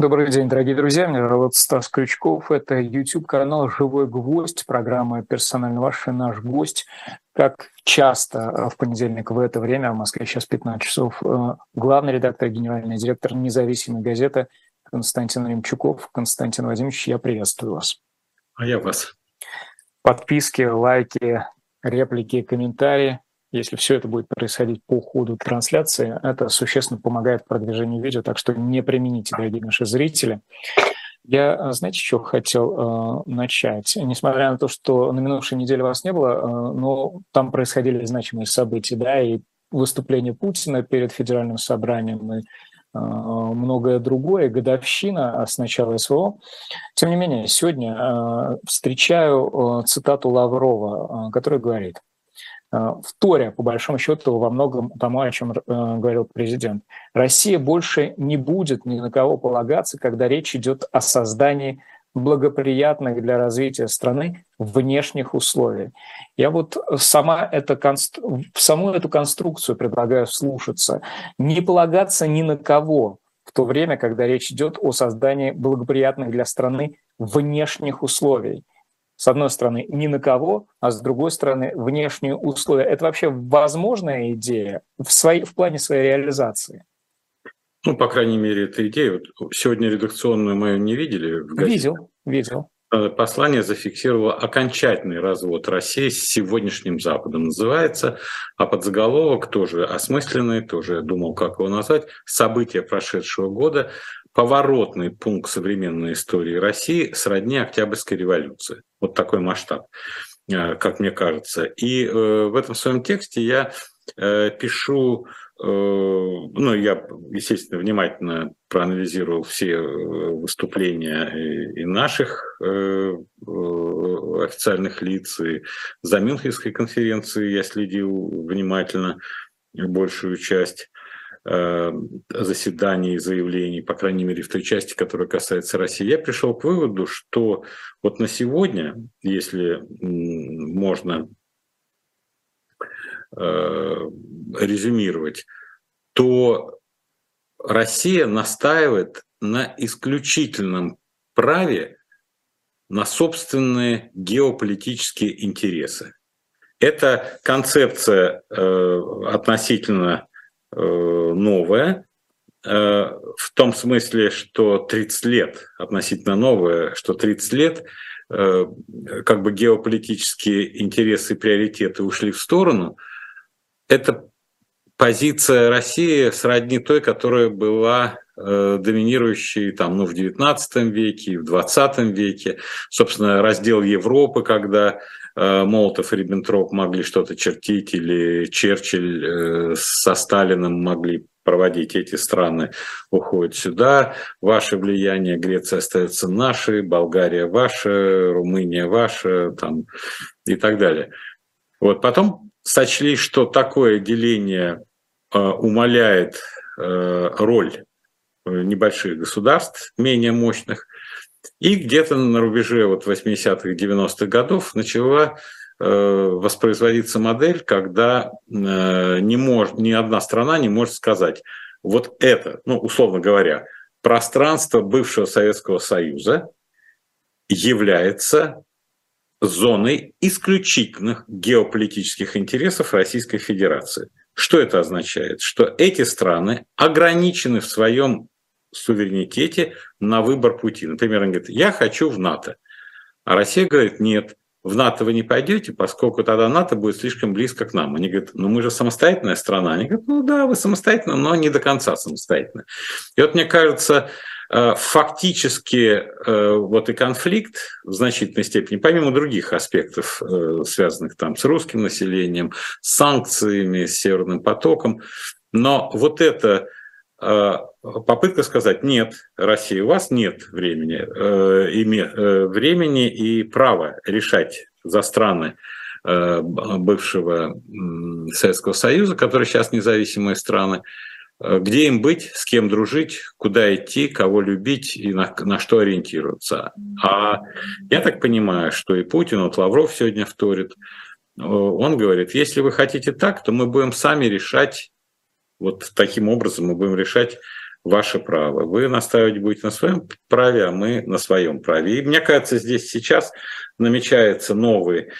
Добрый день, дорогие друзья. Меня зовут Стас Крючков. Это YouTube-канал «Живой гвоздь», программа «Персонально ваш» и наш гость. Как часто в понедельник в это время, в Москве сейчас 15 часов, э, главный редактор, генеральный директор независимой газеты Константин Ремчуков. Константин Владимирович, я приветствую вас. А я вас. Подписки, лайки, реплики, комментарии если все это будет происходить по ходу трансляции, это существенно помогает продвижению видео, так что не примените, дорогие наши зрители. Я, э, знаете, что хотел э, начать? Несмотря на то, что на минувшей неделе вас не было, э, но там происходили значимые события, да, и выступление Путина перед федеральным собранием, и многое другое, годовщина с начала СВО. Тем не менее, сегодня встречаю цитату Лаврова, который говорит – вторя, по большому счету, во многом тому, о чем э, говорил президент. Россия больше не будет ни на кого полагаться, когда речь идет о создании благоприятных для развития страны внешних условий. Я вот сама это, саму эту конструкцию предлагаю слушаться. Не полагаться ни на кого в то время, когда речь идет о создании благоприятных для страны внешних условий с одной стороны, ни на кого, а с другой стороны, внешние условия. Это вообще возможная идея в, своей, в плане своей реализации? Ну, по крайней мере, эта идея. Вот сегодня редакционную мою не видели? В газете. видел, видел. Э, послание зафиксировало окончательный развод России с сегодняшним Западом. Называется, а подзаголовок тоже осмысленный, тоже я думал, как его назвать, «События прошедшего года поворотный пункт современной истории России сродни Октябрьской революции. Вот такой масштаб, э, как мне кажется. И э, в этом своем тексте я э, пишу, ну, я, естественно, внимательно проанализировал все выступления и наших официальных лиц, и за Мюнхенской конференции я следил внимательно большую часть. Э, заседаний и заявлений, по крайней мере, в той части, которая касается России, я пришел к выводу, что вот на сегодня, если можно э, резюмировать, то Россия настаивает на исключительном праве на собственные геополитические интересы. Это концепция э, относительно новое, э, в том смысле, что 30 лет, относительно новое, что 30 лет э, как бы геополитические интересы и приоритеты ушли в сторону, это позиция России сродни той, которая была доминирующей там, ну, в XIX веке, в XX веке. Собственно, раздел Европы, когда Э, Молотов и Риббентроп могли что-то чертить, или Черчилль э, со Сталиным могли проводить эти страны, уходят сюда. Ваше влияние, Греция остается нашей, Болгария ваша, Румыния ваша, там, и так далее. Вот потом сочли, что такое деление э, умаляет роль небольших государств, менее мощных, и где-то на рубеже вот 80-х, 90-х годов начала э, воспроизводиться модель, когда э, не может, ни одна страна не может сказать, вот это, ну, условно говоря, пространство бывшего Советского Союза является зоной исключительных геополитических интересов Российской Федерации. Что это означает? Что эти страны ограничены в своем суверенитете на выбор пути. Например, он говорит, я хочу в НАТО. А Россия говорит, нет, в НАТО вы не пойдете, поскольку тогда НАТО будет слишком близко к нам. Они говорят, ну мы же самостоятельная страна. Они говорят, ну да, вы самостоятельно, но не до конца самостоятельно. И вот мне кажется, э, фактически э, вот и конфликт в значительной степени, помимо других аспектов, э, связанных там с русским населением, с санкциями, с Северным потоком, но вот это попытка сказать, нет, Россия, у вас нет времени, э, э, времени и права решать за страны э, бывшего Советского Союза, которые сейчас независимые страны, где им быть, с кем дружить, куда идти, кого любить и на, на что ориентироваться. А я так понимаю, что и Путин, вот Лавров сегодня вторит, он говорит, если вы хотите так, то мы будем сами решать, вот таким образом мы будем решать ваше право. Вы настаивать будете на своем праве, а мы на своем праве. И мне кажется, здесь сейчас намечается новый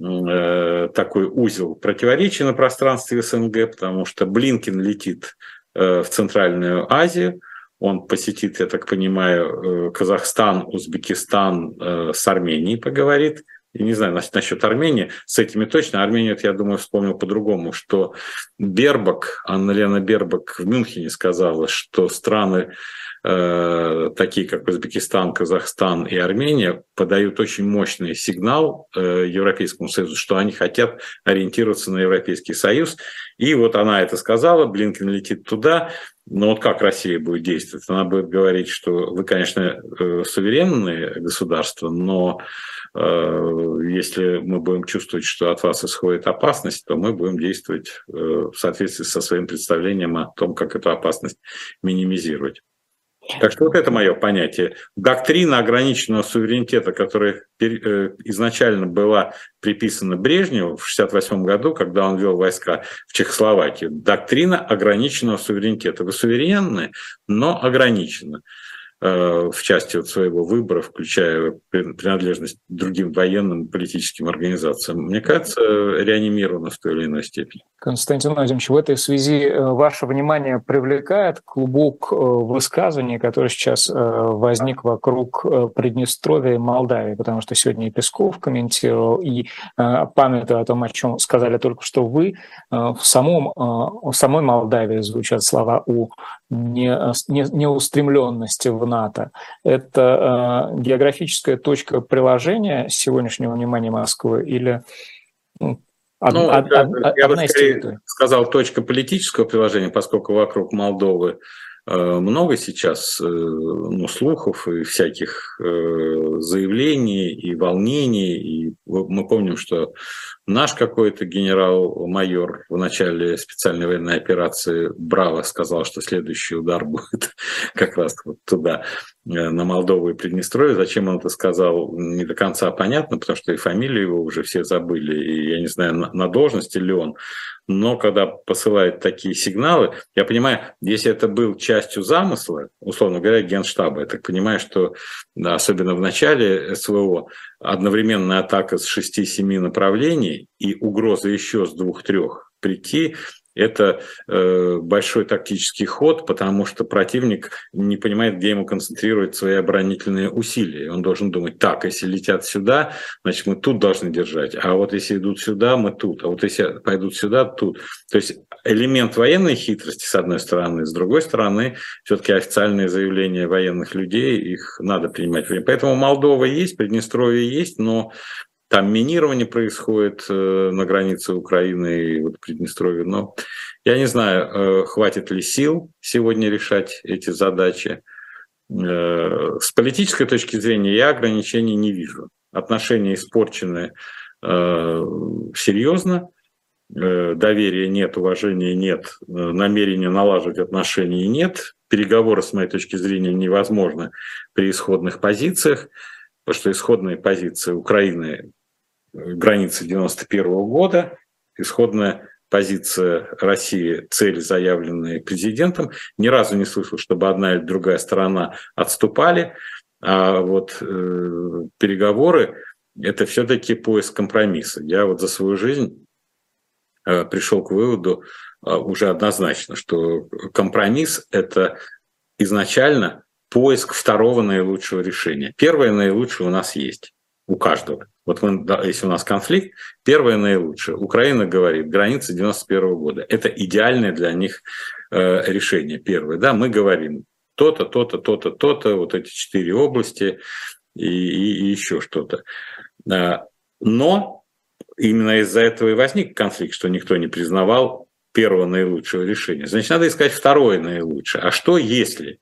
э, такой узел противоречий на пространстве СНГ, потому что Блинкин летит э, в Центральную Азию, он посетит, я так понимаю, э, Казахстан, Узбекистан, э, с Арменией поговорит – и не знаю насчет Армении, с этими точно. Армению, я думаю, вспомнил по-другому, что Бербак, Анна-Лена Бербак в Мюнхене сказала, что страны э, такие как Узбекистан, Казахстан и Армения подают очень мощный сигнал э, Европейскому Союзу, что они хотят ориентироваться на Европейский Союз. И вот она это сказала, Блинкен летит туда, но вот как Россия будет действовать? Она будет говорить, что вы, конечно, э, суверенные государства, но если мы будем чувствовать, что от вас исходит опасность, то мы будем действовать в соответствии со своим представлением о том, как эту опасность минимизировать. Так что вот это мое понятие. Доктрина ограниченного суверенитета, которая э, изначально была приписана Брежневу в 1968 году, когда он вел войска в Чехословакию. Доктрина ограниченного суверенитета. Вы суверенны, но ограничены. Э, в части вот своего выбора, включая принадлежность другим военным и политическим организациям, мне кажется, реанимировано в той или иной степени. Константин Владимирович, в этой связи э, ваше внимание привлекает клубок э, высказываний, который сейчас возник вокруг Приднестровья и Молдавии, потому что сегодня и Песков комментировал, и памятуя о том, о чем сказали только что вы, в, самом, в самой Молдавии звучат слова о неустремленности в НАТО. Это э, географическая точка приложения сегодняшнего внимания Москвы или ну, од, ну, од, од, я одна бы из сказал точка политического приложения, поскольку вокруг Молдовы много сейчас э, ну, слухов и всяких э, заявлений и волнений. И мы помним, что наш какой-то генерал-майор в начале специальной военной операции Браво сказал, что следующий удар будет как раз вот туда, на Молдову и Приднестровье. Зачем он это сказал, не до конца понятно, потому что и фамилию его уже все забыли, и я не знаю, на должности ли он но когда посылают такие сигналы, я понимаю, если это был частью замысла, условно говоря, генштаба, я так понимаю, что да, особенно в начале СВО одновременная атака с 6-7 направлений и угроза еще с двух-трех прийти, это э, большой тактический ход, потому что противник не понимает, где ему концентрировать свои оборонительные усилия. Он должен думать, так, если летят сюда, значит, мы тут должны держать, а вот если идут сюда, мы тут, а вот если пойдут сюда, тут. То есть элемент военной хитрости, с одной стороны, с другой стороны, все-таки официальные заявления военных людей, их надо принимать. Поэтому Молдова есть, Приднестровье есть, но там минирование происходит э, на границе Украины и вот Приднестровья. Но я не знаю, э, хватит ли сил сегодня решать эти задачи. Э, с политической точки зрения я ограничений не вижу. Отношения испорчены серьезно, доверия нет, уважения нет, намерения налаживать отношения нет, переговоры, с моей точки зрения, невозможны при исходных позициях, потому что исходные позиции Украины границы 91 года, исходная позиция России, цель, заявленная президентом. Ни разу не слышал, чтобы одна или другая сторона отступали. А вот э, переговоры – это все-таки поиск компромисса. Я вот за свою жизнь э, пришел к выводу э, уже однозначно, что компромисс – это изначально поиск второго наилучшего решения. Первое наилучшее у нас есть у каждого. Вот мы, если у нас конфликт, первое наилучшее. Украина говорит, граница 91 года. Это идеальное для них э, решение первое. Да, мы говорим, то-то, то-то, то-то, то-то, вот эти четыре области и, и, и еще что-то. Но именно из-за этого и возник конфликт, что никто не признавал первого наилучшего решения. Значит, надо искать второе наилучшее. А что если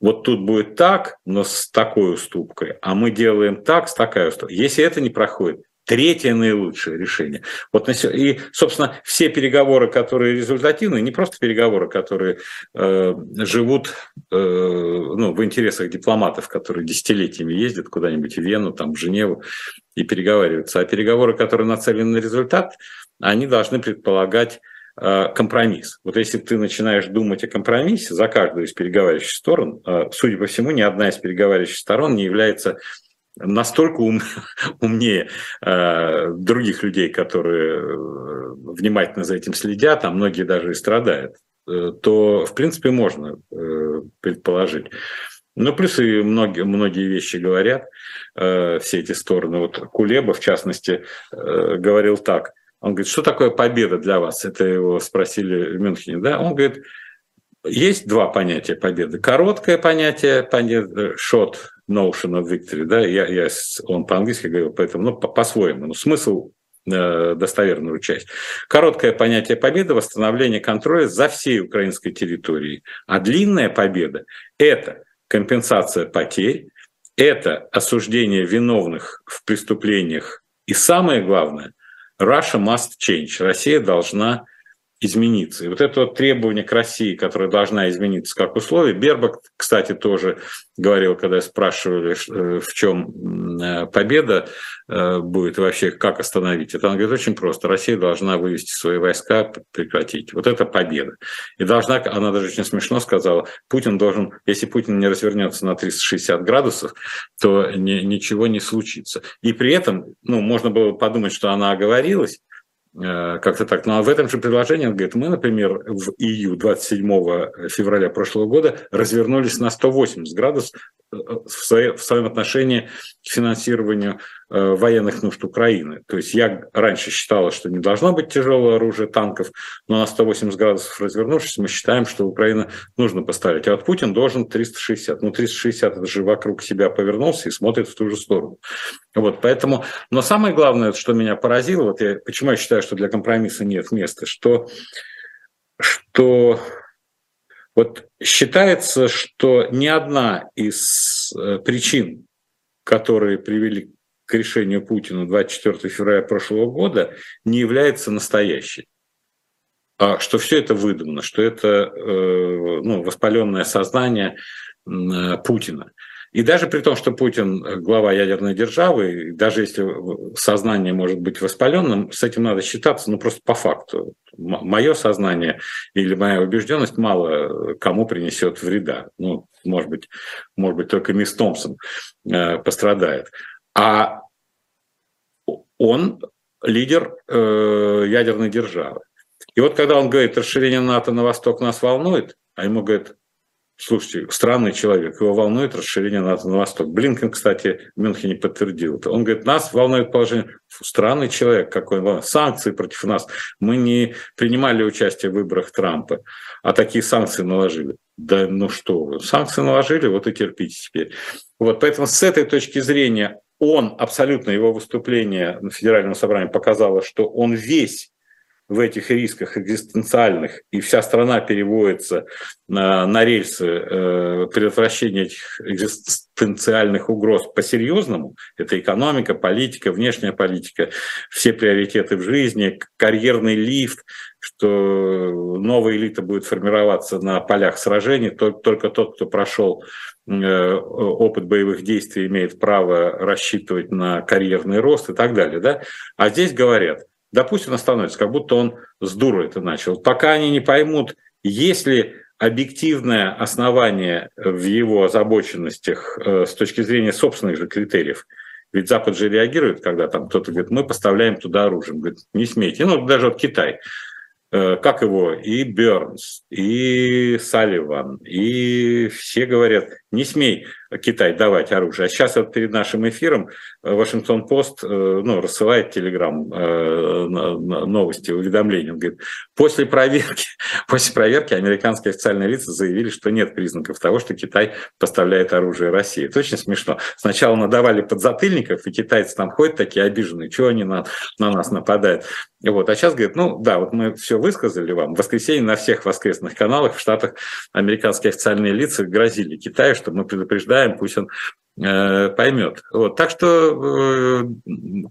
вот тут будет так, но с такой уступкой, а мы делаем так, с такой уступкой. Если это не проходит, третье наилучшее решение. Вот и, собственно, все переговоры, которые результативны, не просто переговоры, которые э, живут э, ну, в интересах дипломатов, которые десятилетиями ездят куда-нибудь в Вену, там, в Женеву и переговариваются, а переговоры, которые нацелены на результат, они должны предполагать компромисс. Вот если ты начинаешь думать о компромиссе за каждую из переговаривающих сторон, э, судя по всему, ни одна из переговаривающих сторон не является настолько ум, умнее э, других людей, которые э, внимательно за этим следят, а многие даже и страдают, э, то, в принципе, можно э, предположить. Ну, плюс и многие, многие вещи говорят, э, все эти стороны. Вот Кулеба, в частности, э, говорил так. Он говорит, что такое победа для вас? Это его спросили в Мюнхене. Да? Он говорит, есть два понятия победы. Короткое понятие, понятие short notion of victory, да, я, я, он по-английски говорил, поэтому, ну, по-своему, но смысл э, достоверную часть. Короткое понятие победы – восстановление контроля за всей украинской территорией. А длинная победа – это компенсация потерь, это осуждение виновных в преступлениях. И самое главное, Russia must change. Россия должна измениться. И вот это вот требование к России, которое должна измениться как условие, Бербак, кстати, тоже говорил, когда спрашивали, э, в чем э, победа э, будет вообще, как остановить это, он говорит, очень просто, Россия должна вывести свои войска, прекратить. Вот это победа. И должна, она даже очень смешно сказала, Путин должен, если Путин не развернется на 360 градусов, то ни, ничего не случится. И при этом, ну, можно было подумать, что она оговорилась, как-то так. Ну а в этом же предложении он говорит, мы, например, в ИЮ 27 февраля прошлого года развернулись на 180 градусов э, в, своем отношении к финансированию Э, военных нужд Украины. То есть я раньше считала, что не должно быть тяжелого оружия танков, но на 180 градусов развернувшись, мы считаем, что Украина нужно поставить. А вот Путин должен 360. Ну, 360 это же вокруг себя повернулся и смотрит в ту же сторону. Вот, поэтому, но самое главное, что меня поразило, вот я, почему я считаю, что для компромисса нет места, что, что вот считается, что ни одна из э, причин, которые привели к решению Путина 24 февраля прошлого года не является настоящей. А что все это выдумано, что это э, ну, воспаленное сознание э, Путина. И даже при том, что Путин глава ядерной державы, даже если сознание может быть воспаленным, с этим надо считаться, ну просто по факту. Мое сознание или моя убежденность мало кому принесет вреда. Ну, может быть, может быть только мисс Томпсон э, пострадает. А он лидер э, ядерной державы. И вот когда он говорит, расширение НАТО на восток нас волнует, а ему говорят, слушайте, странный человек, его волнует расширение НАТО на восток. Блинкен, кстати, в Мюнхене подтвердил это. Он говорит, нас волнует положение. Фу, странный человек, какой он Санкции против нас. Мы не принимали участие в выборах Трампа, а такие санкции наложили. Да ну что санкции наложили, вот и терпите теперь. Вот, поэтому с этой точки зрения он абсолютно, его выступление на федеральном собрании показало, что он весь в этих рисках экзистенциальных, и вся страна переводится на, на рельсы э, предотвращения этих экзистенциальных угроз по-серьезному, это экономика, политика, внешняя политика, все приоритеты в жизни, карьерный лифт, что новая элита будет формироваться на полях сражений, только, только тот, кто прошел Э, опыт боевых действий имеет право рассчитывать на карьерный рост и так далее. Да? А здесь говорят, да пусть он остановится, как будто он с дурой это начал. Пока они не поймут, есть ли объективное основание в его озабоченностях э, с точки зрения собственных же критериев. Ведь Запад же реагирует, когда там кто-то говорит, мы поставляем туда оружие. Он говорит, не смейте. Ну, даже вот Китай. Э, как его, и Бернс, и Салливан, и все говорят, не смей Китай давать оружие. А сейчас вот перед нашим эфиром Вашингтон-Пост э, ну, рассылает телеграм э, новости, уведомления. Он говорит, после проверки, после проверки американские официальные лица заявили, что нет признаков того, что Китай поставляет оружие России. Это очень смешно. Сначала надавали подзатыльников, и китайцы там ходят такие обиженные, чего они на, на нас нападают. Вот. А сейчас говорит, ну да, вот мы все высказали вам. В воскресенье на всех воскресных каналах в Штатах американские официальные лица грозили Китаю, что мы предупреждаем, пусть он э, поймет. Вот. Так что, э,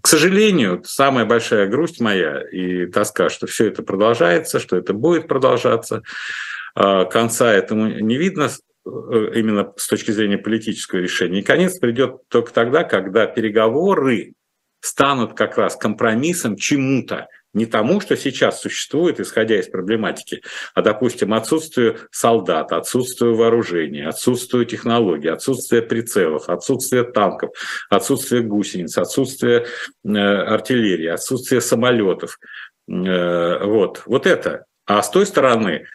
к сожалению, самая большая грусть моя и тоска, что все это продолжается, что это будет продолжаться. Э, конца этому не видно именно с точки зрения политического решения. И конец придет только тогда, когда переговоры станут как раз компромиссом чему-то, не тому, что сейчас существует, исходя из проблематики, а, допустим, отсутствию солдат, отсутствию вооружения, отсутствию технологий, отсутствие прицелов, отсутствие танков, отсутствие гусениц, отсутствие э, артиллерии, отсутствие самолетов. Э, вот, вот это. А с той стороны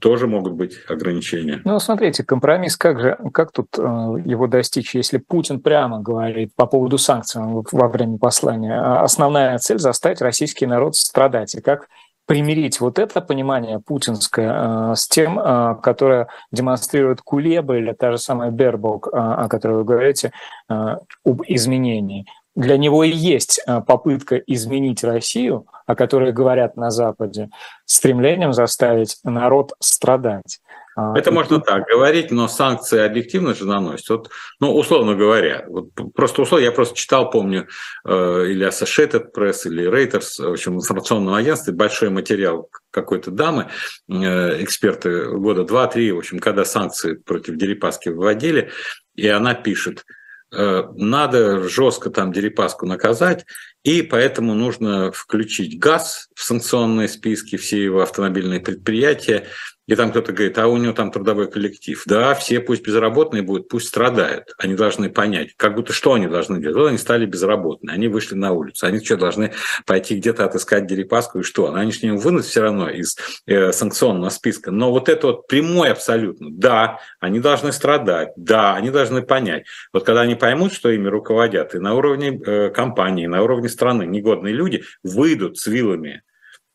тоже могут быть ограничения. Ну, смотрите, компромисс, как же, как тут э, его достичь, если Путин прямо говорит по поводу санкций во время послания, а основная цель заставить российский народ страдать, и как примирить вот это понимание путинское э, с тем, э, которое демонстрирует Кулеба или та же самая Бербок, э, о которой вы говорите, э, об изменении для него и есть э, попытка изменить Россию, о которой говорят на Западе, стремлением заставить народ страдать. А, Это можно так говорить, но санкции объективно же наносят. Вот, ну, условно говоря, вот просто условно, я просто читал, помню, э, или Associated Press, или Reuters, в общем, в информационном агентстве, большой материал какой-то дамы, э, эксперты года два-три, в общем, когда санкции против Дерипаски вводили, и она пишет – надо жестко там Дерипаску наказать, и поэтому нужно включить газ в санкционные списки, все его автомобильные предприятия, и там кто-то говорит, а у него там трудовой коллектив. Да, все пусть безработные будут, пусть страдают. Они должны понять, как будто что они должны делать. Вот они стали безработные, они вышли на улицу. Они что, должны пойти где-то отыскать Дерипаску и что? Они же не вынут все равно из э, санкционного списка. Но вот это вот прямой абсолютно. Да, они должны страдать. Да, они должны понять. Вот когда они поймут, что ими руководят, и на уровне э, компании, на уровне страны негодные люди выйдут с вилами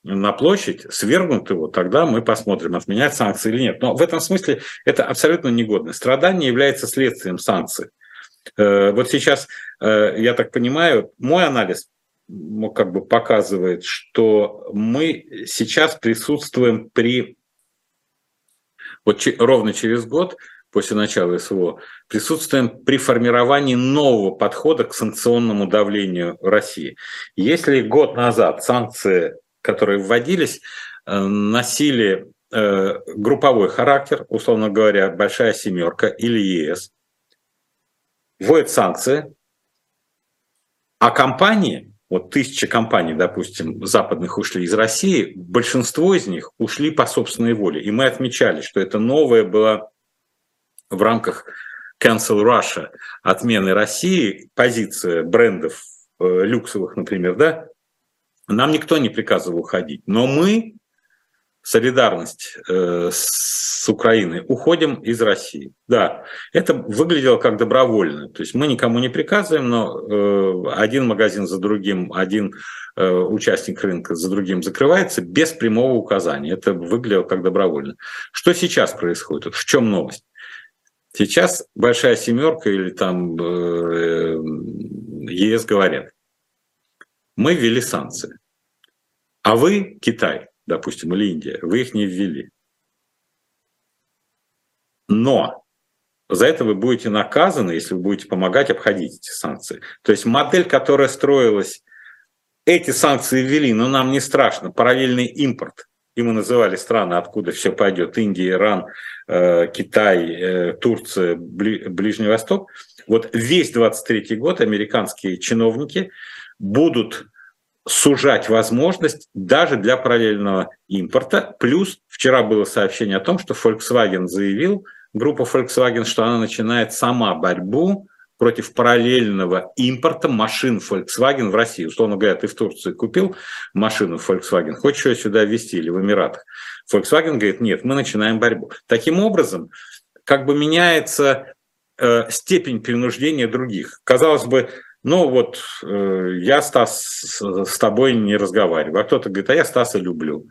на площадь, свергнут его, тогда мы посмотрим, отменять санкции или нет. Но в этом смысле это абсолютно негодно. Страдание является следствием санкций. Э, вот сейчас, э, я так понимаю, мой анализ как бы показывает, что мы сейчас присутствуем при, вот ровно через год после начала СВО, присутствуем при формировании нового подхода к санкционному давлению России. Если год назад санкции которые вводились, э, носили э, групповой характер, условно говоря, большая семерка или ЕС, вводят санкции, а компании, вот тысячи компаний, допустим, западных ушли из России, большинство из них ушли по собственной воле. И мы отмечали, что это новое было в рамках Cancel Russia, отмены России, позиция брендов э, люксовых, например, да, нам никто не приказывал уходить, но мы, солидарность э, с Украиной, уходим из России. Да, это выглядело как добровольно. То есть мы никому не приказываем, но э, один магазин за другим, один э, участник рынка за другим закрывается без прямого указания. Это выглядело как добровольно. Что сейчас происходит? В чем новость? Сейчас большая семерка или там э, ЕС говорят, мы ввели санкции. А вы, Китай, допустим, или Индия, вы их не ввели. Но за это вы будете наказаны, если вы будете помогать обходить эти санкции. То есть модель, которая строилась, эти санкции ввели, но нам не страшно, параллельный импорт. И мы называли страны, откуда все пойдет, Индия, Иран, э, Китай, э, Турция, Ближний Восток. Вот весь 23 год американские чиновники будут сужать возможность даже для параллельного импорта. Плюс вчера было сообщение о том, что Volkswagen заявил, группа Volkswagen, что она начинает сама борьбу против параллельного импорта машин Volkswagen в России. Условно говоря, ты в Турции купил машину Volkswagen, хочешь ее сюда везти или в Эмиратах. Volkswagen говорит, нет, мы начинаем борьбу. Таким образом, как бы меняется э, степень принуждения других. Казалось бы, ну вот э, я, Стас, с тобой не разговариваю. А кто-то говорит, а я Стаса люблю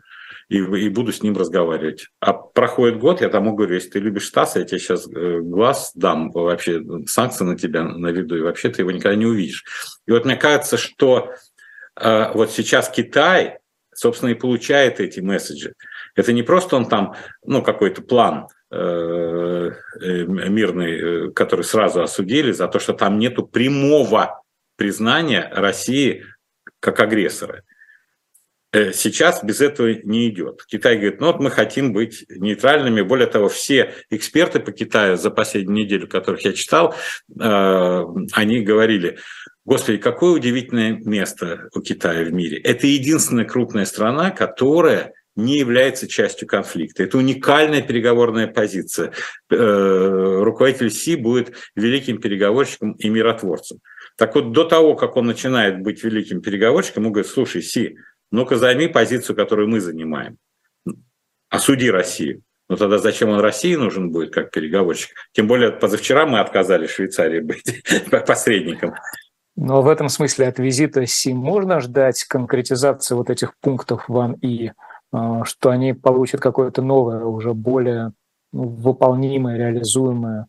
и, и буду с ним разговаривать. А проходит год, я тому говорю, если ты любишь Стаса, я тебе сейчас э, глаз дам, вообще санкции на тебя наведу, и вообще ты его никогда не увидишь. И вот мне кажется, что э, вот сейчас Китай, собственно, и получает эти месседжи. Это не просто он там, ну, какой-то план э, э мирный, который сразу осудили за то, что там нету прямого признания России как агрессора. Э, сейчас без этого не идет. Китай говорит, ну вот мы хотим быть нейтральными. Более того, все эксперты по Китаю за последнюю неделю, которых я читал, э, они говорили, Господи, какое удивительное место у Китая в мире. Это единственная крупная страна, которая не является частью конфликта. Это уникальная переговорная позиция. Э, руководитель Си будет великим переговорщиком и миротворцем. Так вот, до того, как он начинает быть великим переговорщиком, он говорит, слушай, Си, ну-ка займи позицию, которую мы занимаем. Осуди Россию. Ну тогда зачем он России нужен будет как переговорщик? Тем более позавчера мы отказали Швейцарии быть посредником. Но в этом смысле от визита Си можно ждать конкретизации вот этих пунктов Ван И, а, что они получат какое-то новое, уже более ну, выполнимое, реализуемое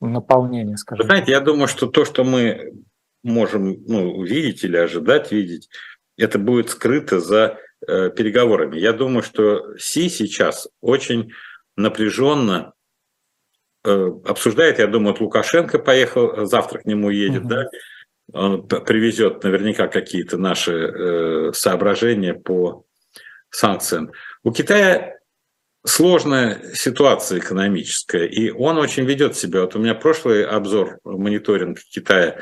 наполнение, скажем. Вы знаете, я думаю, что то, что мы можем ну, видеть или ожидать видеть, это будет скрыто за э, переговорами. Я думаю, что Си сейчас очень напряженно э, обсуждает, я думаю, вот Лукашенко поехал, завтра к нему едет, угу. да, он привезет наверняка какие-то наши э, соображения по санкциям. У Китая сложная ситуация экономическая, и он очень ведет себя. Вот у меня прошлый обзор, мониторинг Китая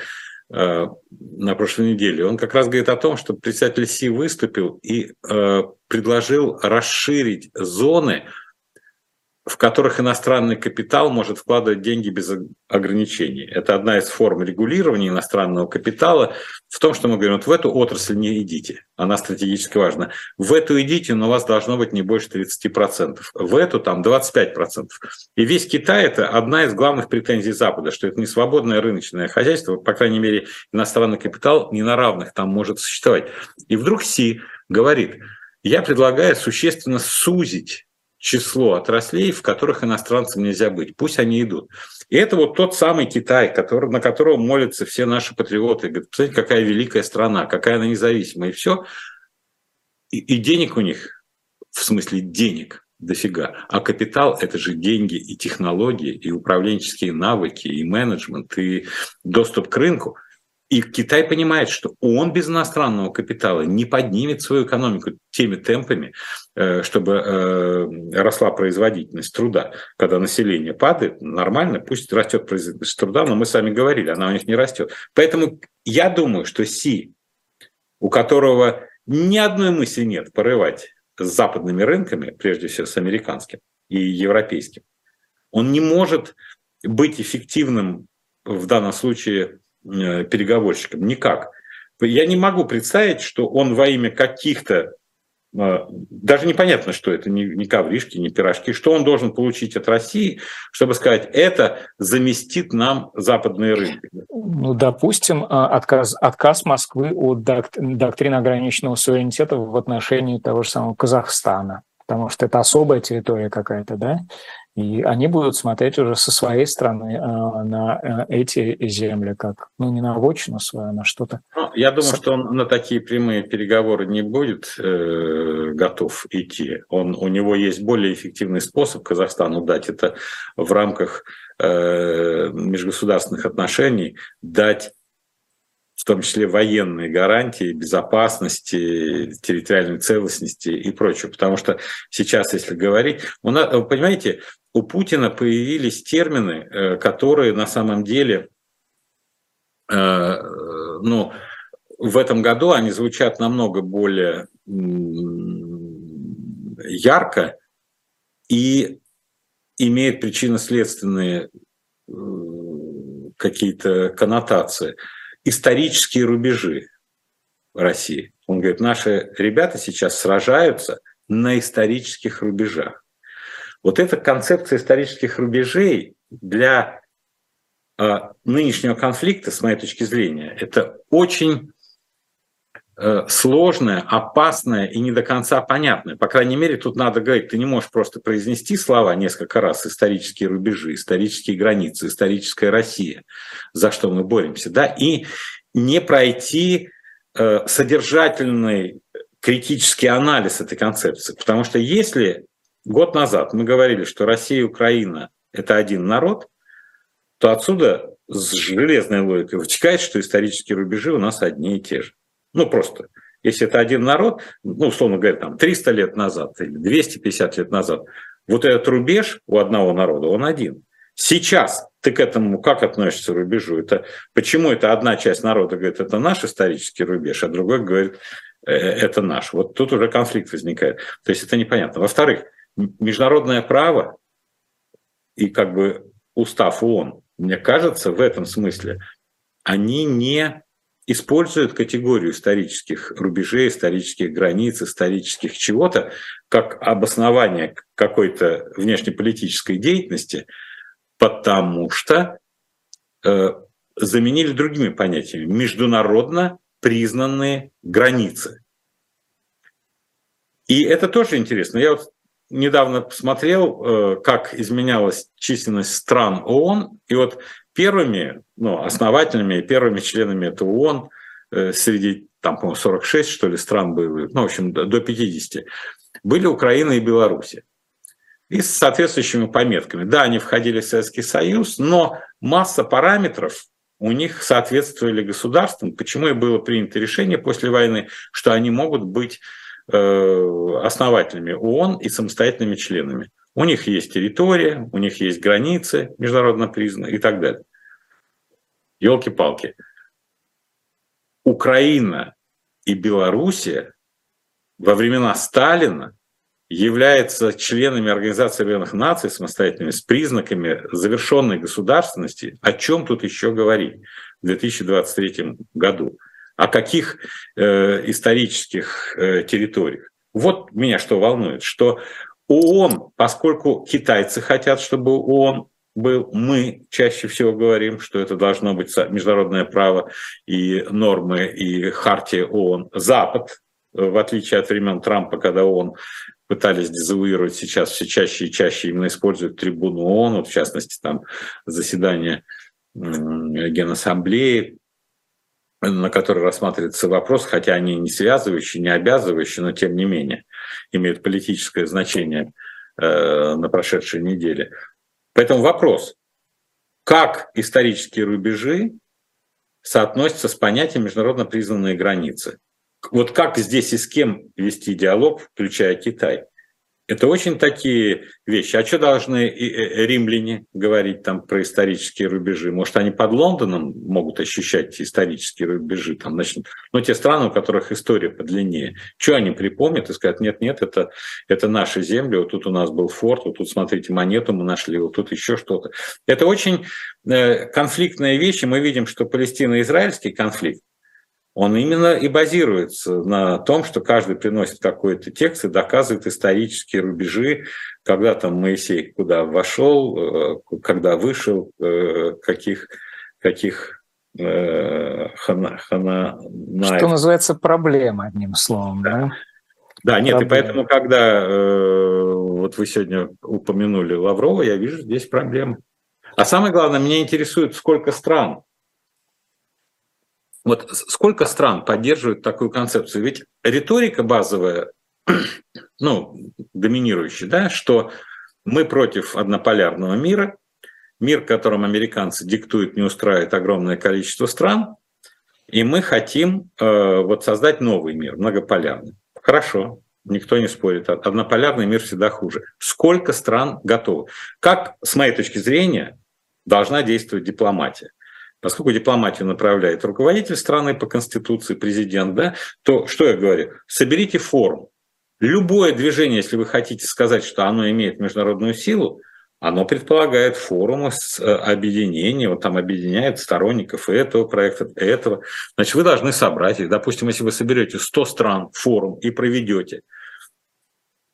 Э, на прошлой неделе, он как раз говорит о том, что председатель Си выступил и э, предложил расширить зоны, в которых иностранный капитал может вкладывать деньги без ограничений. Это одна из форм регулирования иностранного капитала в том, что мы говорим, вот в эту отрасль не идите, она стратегически важна. В эту идите, но у вас должно быть не больше 30%. В эту там 25%. И весь Китай – это одна из главных претензий Запада, что это не свободное рыночное хозяйство, по крайней мере, иностранный капитал не на равных там может существовать. И вдруг Си говорит, я предлагаю существенно сузить число отраслей, в которых иностранцам нельзя быть. Пусть они идут. И это вот тот самый Китай, который, на которого молятся все наши патриоты. Говорят, посмотрите, какая великая страна, какая она независимая. И все. И, и денег у них, в смысле денег, дофига. А капитал – это же деньги и технологии, и управленческие навыки, и менеджмент, и доступ к рынку – и Китай понимает, что он без иностранного капитала не поднимет свою экономику теми темпами, э, чтобы э, росла производительность труда. Когда население падает, нормально, пусть растет производительность труда, но мы с вами говорили, она у них не растет. Поэтому я думаю, что Си, у которого ни одной мысли нет порывать с западными рынками, прежде всего с американским и европейским, он не может быть эффективным в данном случае Э, переговорщиком? Никак. Я не могу представить, что он во имя каких-то э, даже непонятно, что это, не, не ковришки, не пирожки, что он должен получить от России, чтобы сказать, это заместит нам западные рынки. Ну, допустим, а, отказ, отказ Москвы от доктрины ограниченного суверенитета в отношении того же самого Казахстана, потому что это особая территория какая-то, да? И они будут смотреть уже со своей стороны э, на э, эти земли, как, ну, не на вотчину свою, а на что-то. Ну, я думаю, что он на такие прямые переговоры не будет э, готов идти. Он, у него есть более эффективный способ Казахстану дать это в рамках э, межгосударственных отношений, дать в том числе военные гарантии безопасности, территориальной целостности и прочее. Потому что сейчас, если говорить, у нас, понимаете, у Путина появились термины, э, которые на самом деле, э, ну, в этом году они звучат намного более ярко и имеют причинно-следственные э, какие-то коннотации. Исторические рубежи России. Он говорит, наши ребята сейчас сражаются на исторических рубежах. Вот эта концепция исторических рубежей для э, нынешнего конфликта, с моей точки зрения, это очень э, сложная, опасная и не до конца понятная. По крайней мере, тут надо говорить, ты не можешь просто произнести слова несколько раз исторические рубежи, исторические границы, историческая Россия, за что мы боремся, да, и не пройти э, содержательный критический анализ этой концепции. Потому что если год назад мы говорили, что Россия и Украина – это один народ, то отсюда с железной логикой вытекает, что исторические рубежи у нас одни и те же. Ну, просто если это один народ, ну, условно говоря, там 300 лет назад или 250 лет назад, вот этот рубеж у одного народа, он один. Сейчас ты к этому как относишься к рубежу? Это, почему это одна часть народа говорит, это наш исторический рубеж, а другой говорит, «Э, это наш. Вот тут уже конфликт возникает. То есть это непонятно. Во-вторых, международное право и как бы устав ООН, мне кажется, в этом смысле они не используют категорию исторических рубежей, исторических границ, исторических чего-то как обоснование какой-то внешнеполитической деятельности – потому что э, заменили другими понятиями международно признанные границы. И это тоже интересно. Я вот недавно посмотрел, э, как изменялась численность стран ООН, и вот первыми, ну, основательными и первыми членами этого ООН э, среди, там, по-моему, 46, что ли, стран было, ну, в общем, до 50, были Украина и Белоруссия и с соответствующими пометками. Да, они входили в Советский Союз, но масса параметров у них соответствовали государствам. Почему и было принято решение после войны, что они могут быть основателями ООН и самостоятельными членами. У них есть территория, у них есть границы международно признанные и так далее. Елки-палки. Украина и Белоруссия во времена Сталина является членами Организации Объединенных Наций самостоятельными с признаками завершенной государственности, о чем тут еще говорить в 2023 году? О каких э, исторических э, территориях? Вот меня что волнует, что ООН, поскольку китайцы хотят, чтобы ООН был, мы чаще всего говорим, что это должно быть международное право и нормы и хартия ООН. Запад, в отличие от времен Трампа, когда он пытались дезавуировать сейчас все чаще и чаще именно используют трибуну ООН, вот в частности там заседание Генассамблеи, на которой рассматривается вопрос, хотя они не связывающие, не обязывающие, но тем не менее имеют политическое значение э, на прошедшей неделе. Поэтому вопрос, как исторические рубежи соотносятся с понятием международно признанные границы? вот как здесь и с кем вести диалог, включая Китай? Это очень такие вещи. А что должны э, римляне говорить там про исторические рубежи? Может, они под Лондоном могут ощущать исторические рубежи? Там, значит, ну, те страны, у которых история подлиннее. Что они припомнят и скажут, нет-нет, это, это наши земли, вот тут у нас был форт, вот тут, смотрите, монету мы нашли, вот тут еще что-то. Это очень э, конфликтная вещь, и мы видим, что палестино-израильский конфликт, он именно и базируется на том, что каждый приносит какой-то текст и доказывает исторические рубежи, когда там Моисей куда вошел, э, когда вышел, э, каких, каких э, хана, хана, Что называется проблема, одним словом, да? Да, да нет, проблема. и поэтому, когда вот вы сегодня упомянули Лаврова, я вижу здесь проблемы. А самое главное, меня интересует, сколько стран вот сколько стран поддерживают такую концепцию? Ведь риторика базовая, ну, доминирующая, да, что мы против однополярного мира, мир, которым американцы диктуют, не устраивает огромное количество стран, и мы хотим э, вот создать новый мир, многополярный. Хорошо, никто не спорит, однополярный мир всегда хуже. Сколько стран готовы? Как, с моей точки зрения, должна действовать дипломатия? Поскольку дипломатию направляет руководитель страны по Конституции, президент, да, то что я говорю? Соберите форум. Любое движение, если вы хотите сказать, что оно имеет международную силу, оно предполагает форумы с э, объединения, вот там объединяет сторонников этого проекта, этого. Значит, вы должны собрать их. Допустим, если вы соберете 100 стран форум и проведете,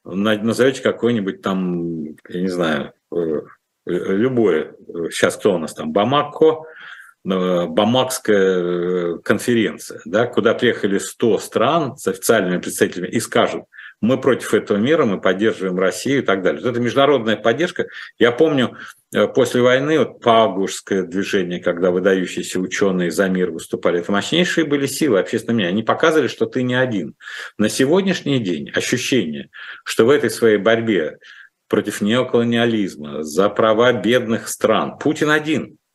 назовете какой-нибудь там, я не знаю, э, любое, сейчас кто у нас там, Бамако, Э, Бамакская э, конференция, да, куда приехали 100 стран с официальными представителями и скажут, мы против этого мира, мы поддерживаем Россию и так далее. Вот это международная поддержка. Я помню, э, после войны вот Паагушское движение, когда выдающиеся ученые за мир выступали, это мощнейшие были силы общественного мнения. Они показывали, что ты не один. На сегодняшний день ощущение, что в этой своей борьбе против неоколониализма, за права бедных стран, Путин один –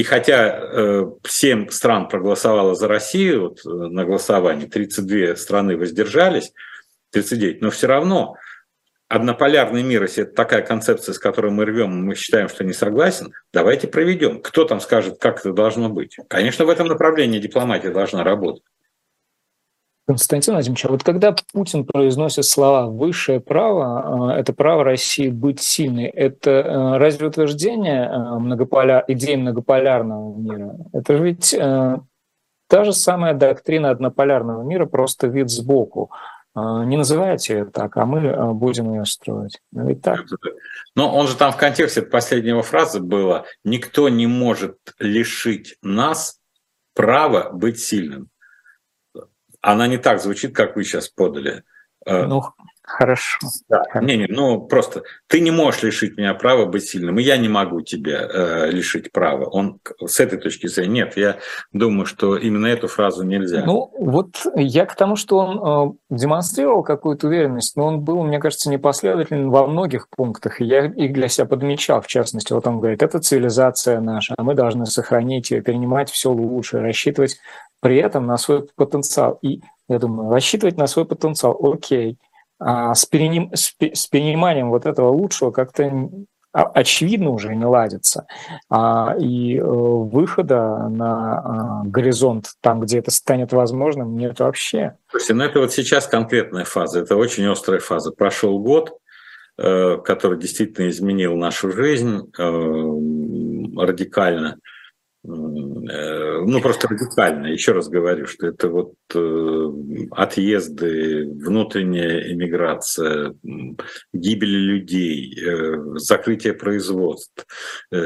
И хотя семь стран проголосовало за Россию вот, на голосовании, 32 страны воздержались, 39, но все равно однополярный мир, если это такая концепция, с которой мы рвем, мы считаем, что не согласен, давайте проведем. Кто там скажет, как это должно быть? Конечно, в этом направлении дипломатия должна работать. Константин Владимирович, а вот когда Путин произносит слова «высшее право», э, это право России быть сильной, это э, разве утверждение э, многополя... идеи многополярного мира? Это же ведь та же самая доктрина однополярного мира, просто вид сбоку. Не называйте ее так, а мы будем ее строить. Ну, ведь так. Но он же там в контексте последнего фразы было «никто не может лишить нас права быть сильным» она не так звучит, как вы сейчас подали. Э, ну, Хорошо. Да. Не, не, ну просто ты не можешь лишить меня права быть сильным, и я не могу тебя э, лишить права. Он с этой точки зрения нет. Я думаю, что именно эту фразу нельзя. Ну вот я к тому, что он э, демонстрировал какую-то уверенность, но он был, мне кажется, непоследователен во многих пунктах. И я их для себя подмечал, в частности, вот он говорит, это цивилизация наша, а мы должны сохранить ее, перенимать все лучше, рассчитывать при этом на свой потенциал. И я думаю, рассчитывать на свой потенциал, окей а с, переним, с, с перениманием вот этого лучшего как-то очевидно уже не ладится. А, и э, выхода на э, горизонт, там, где это станет возможным, нет вообще. Слушайте, ну это вот сейчас конкретная фаза, это очень острая фаза. Прошел год, э, который действительно изменил нашу жизнь э, радикально. Э, ну, просто радикально. Еще раз говорю, что это вот э, отъезды, внутренняя иммиграция, гибель людей, э, закрытие производств,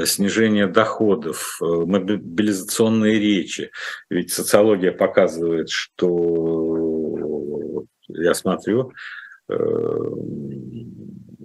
снижение доходов, мобилизационные речи. Ведь социология показывает, что я смотрю,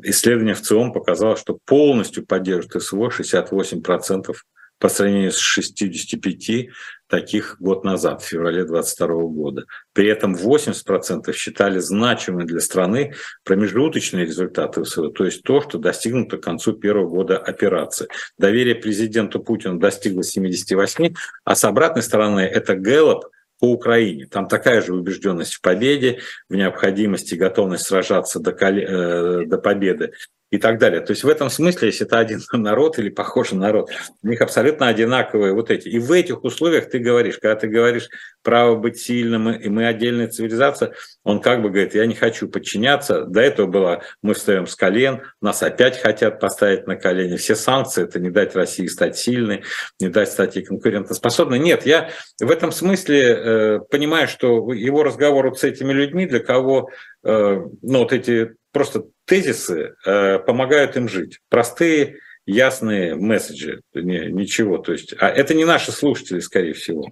исследование в ЦИОМ показало, что полностью поддерживает СВО 68% по сравнению с 65 таких год назад, в феврале 2022 года. При этом 80% считали значимым для страны промежуточные результаты ВСУ, то есть то, что достигнуто к концу первого года операции. Доверие президенту Путину достигло 78, а с обратной стороны это Гэллоп по Украине. Там такая же убежденность в победе, в необходимости готовность сражаться до, э, до победы и так далее. То есть в этом смысле, если это один народ или похожий народ, у них абсолютно одинаковые вот эти. И в этих условиях ты говоришь, когда ты говоришь право быть сильным, и мы отдельная цивилизация, он как бы говорит, я не хочу подчиняться. До этого было, мы встаем с колен, нас опять хотят поставить на колени. Все санкции – это не дать России стать сильной, не дать стать ей конкурентоспособной. Нет, я в этом смысле э, понимаю, что его разговор вот с этими людьми, для кого э, ну, вот эти просто тезисы э, помогают им жить. Простые, ясные месседжи, не, ничего. То есть, а это не наши слушатели, скорее всего.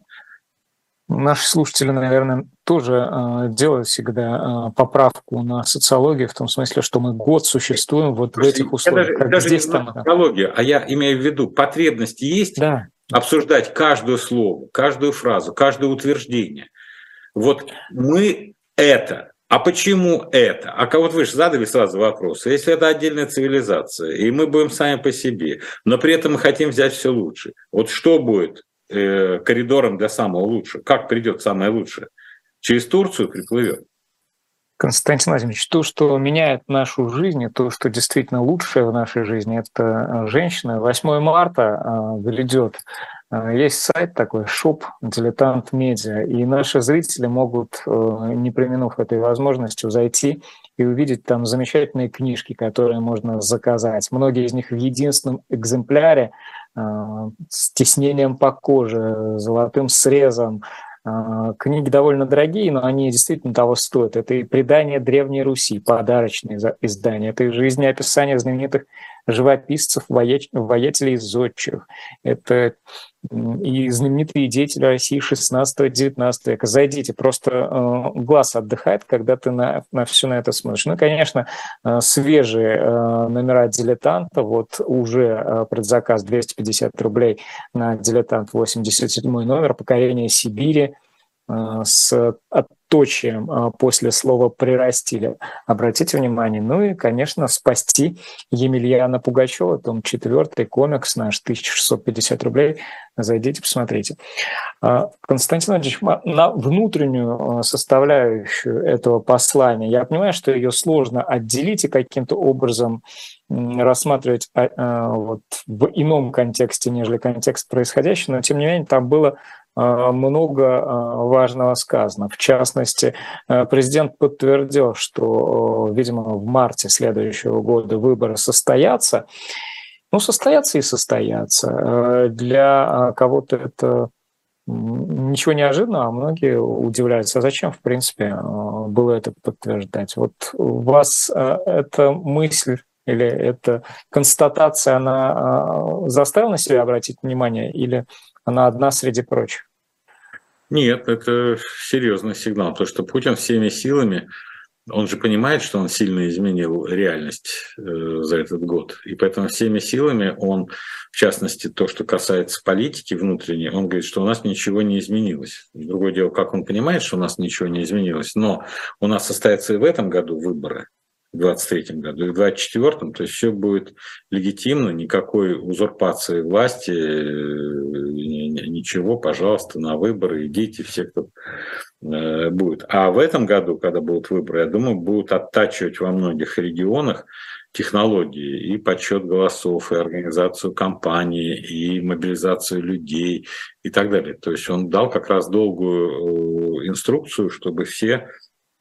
Наши слушатели, наверное, тоже э, делают всегда э, поправку на социологию, в том смысле, что мы год существуем вот Слушайте, в этих условиях. Я даже, даже здесь, не там, социологию, а я имею в виду, потребность есть да. обсуждать каждое слово, каждую фразу, каждое утверждение. Вот мы это а почему это? А вот вы же задали сразу вопрос. Если это отдельная цивилизация, и мы будем сами по себе, но при этом мы хотим взять все лучше, вот что будет э, коридором для самого лучшего? Как придет самое лучшее? Через Турцию приплывет? Константин Владимирович, то, что меняет нашу жизнь, то, что действительно лучшее в нашей жизни, это женщина. 8 марта э, грядет Э, есть сайт такой, шоп «Дилетант Медиа», и наши зрители могут, э, не применув этой возможностью, зайти и увидеть там замечательные книжки, которые можно заказать. Многие из них в единственном экземпляре э, с тиснением по коже, золотым срезом. Книги довольно дорогие, но они действительно того стоят. Это и «Предание Древней Руси», подарочное издание. Это и жизнеописание знаменитых живописцев, воятелей зодчих. Это и знаменитые деятели России 16-19 века. Зайдите, просто э, глаз отдыхает, когда ты на, на все на это смотришь. Ну, конечно, э, свежие э, номера «Дилетанта», вот уже предзаказ 250 рублей на «Дилетант» 87 номер «Покорение Сибири», с отточием а, после слова «прирастили». Обратите внимание. Ну и, конечно, «Спасти» Емельяна Пугачева, том четвертый, комикс наш, 1650 рублей. Зайдите, посмотрите. А, Константин Ильич, на внутреннюю составляющую этого послания, я понимаю, что ее сложно отделить и каким-то образом рассматривать вот, в ином контексте, нежели контекст происходящего, но тем не менее там было а, много а, важного сказано. В частности, а, президент подтвердил, что, видимо, в марте следующего года выборы состоятся. Ну, состоятся и состоятся. Для кого-то это ничего неожиданного, а многие удивляются, а зачем, в принципе, было это подтверждать. Вот у вас эта мысль или эта констатация, она заставила на себя обратить внимание, или она одна среди прочих? Нет, это серьезный сигнал, то что Путин всеми силами, он же понимает, что он сильно изменил реальность э, за этот год, и поэтому всеми силами он, в частности, то, что касается политики внутренней, он говорит, что у нас ничего не изменилось. Другое дело, как он понимает, что у нас ничего не изменилось, но у нас состоятся и в этом году выборы, в 2023 году и в 2024, то есть все будет легитимно, никакой узурпации власти, э, ничего, пожалуйста, на выборы идите, все, кто э, будет. А в этом году, когда будут выборы, я думаю, будут оттачивать во многих регионах технологии и подсчет голосов, и организацию кампании, и мобилизацию людей и так далее. То есть он дал как раз долгую э, инструкцию, чтобы все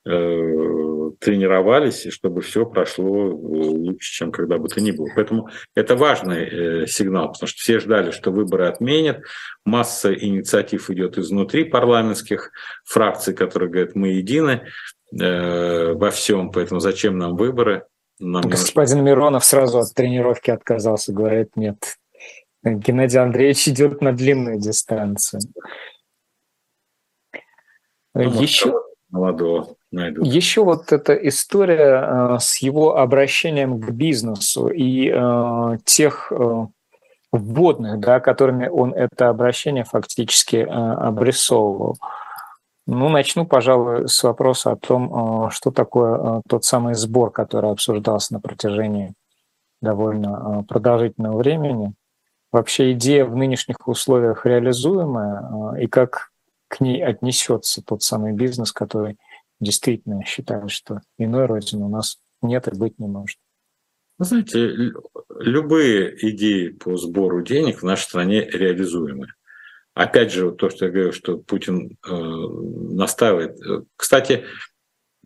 Э, тренировались, и чтобы все прошло лучше, чем когда бы то ни было. Поэтому это важный э, сигнал, потому что все ждали, что выборы отменят. Масса инициатив идет изнутри парламентских фракций, которые говорят, мы едины э, во всем, поэтому зачем нам выборы? Нам Господин нужно... Миронов сразу от тренировки отказался, говорит, нет, Геннадий Андреевич идет на длинную дистанцию. Ну, Еще молодого найдут. Еще вот эта история э, с его обращением к бизнесу и э, тех э, вводных, да, которыми он это обращение фактически обрисовывал. Ну, начну, пожалуй, с вопроса о том, что такое тот самый сбор, который обсуждался на протяжении довольно продолжительного времени. Вообще идея в нынешних условиях реализуемая, и как к ней отнесется тот самый бизнес, который действительно считаю, что иной родины у нас нет и быть не может. Вы знаете, любые идеи по сбору денег в нашей стране реализуемы. Опять же, то, что я говорю, что Путин э, настаивает. Кстати,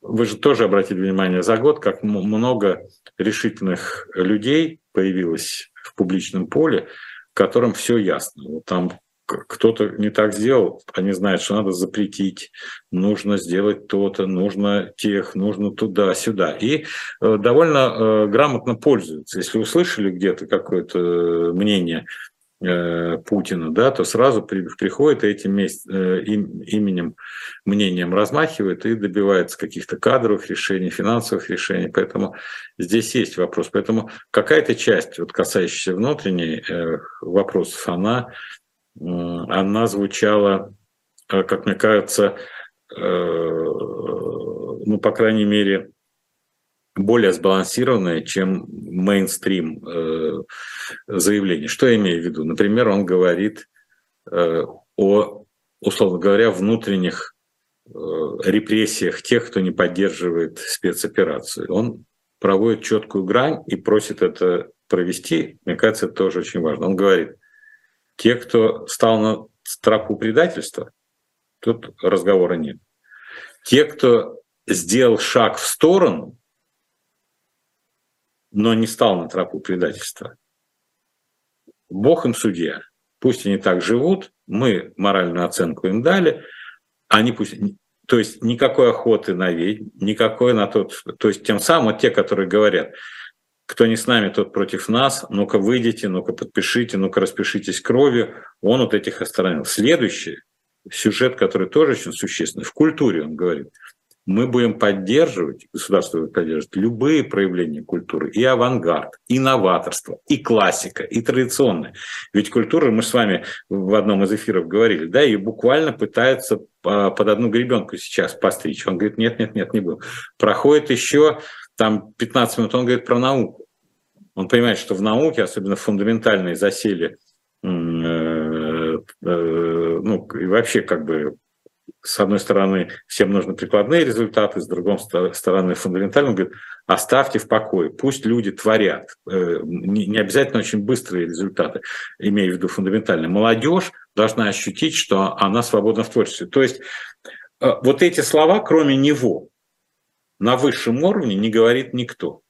вы же тоже обратили внимание за год, как много решительных людей появилось в публичном поле, которым все ясно. Вот там кто-то не так сделал, они знают, что надо запретить, нужно сделать то-то, нужно тех, нужно туда-сюда. И э, довольно э, грамотно пользуются. Если услышали где-то какое-то мнение э, Путина, да, то сразу при, приходит этим именем, мнением размахивает и добивается каких-то кадровых решений, финансовых решений. Поэтому здесь есть вопрос. Поэтому какая-то часть, вот, касающаяся внутренней вопросов, она она звучала, э, как мне кажется, э, ну, по крайней мере, более сбалансированное, чем мейнстрим э, заявление. Что я имею в виду? Например, он говорит о, условно говоря, внутренних репрессиях тех, кто не поддерживает спецоперацию. Он проводит четкую грань и просит это провести. Мне кажется, это тоже очень важно. Он говорит, те, кто стал на тропу предательства, тут разговора нет. Те, кто сделал шаг в сторону, но не стал на тропу предательства, Бог им судья. Пусть они так живут, мы моральную оценку им дали, они пусть... То есть никакой охоты на ведь, никакой на тот... То есть тем самым те, которые говорят, кто не с нами, тот против нас. Ну-ка выйдите, ну-ка подпишите, ну-ка распишитесь кровью. Он вот этих остановил. Следующий сюжет, который тоже очень существенный, в культуре он говорит. мы будем поддерживать, государство будет поддерживать любые проявления культуры, и авангард, и новаторство, и классика, и традиционная. Ведь культура, мы с вами в одном из эфиров говорили, да, и буквально пытаются под одну гребенку сейчас постричь. Он говорит, нет, нет, нет, не был. Проходит еще там 15 минут, он говорит про науку. Он понимает, что в науке, особенно фундаментальные засели, э, э, ну, и вообще как бы с одной стороны, всем нужны прикладные результаты, с другой стороны, фундаментально, говорит, оставьте в покое, пусть люди творят, э, не обязательно очень быстрые результаты, имея в виду фундаментальные. Молодежь должна ощутить, что она свободна в творчестве. То есть вот эти слова, кроме него, на высшем уровне не говорит никто.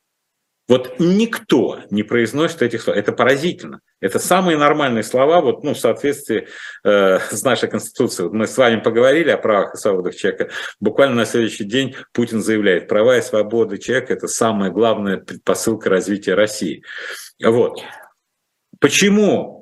Вот никто не произносит этих слов. Это поразительно. Это самые нормальные слова вот, ну, в соответствии э, с нашей Конституцией. Вот мы с вами поговорили о правах и свободах человека. Буквально на следующий день Путин заявляет, права и свободы человека – это самая главная предпосылка развития России. Вот. Почему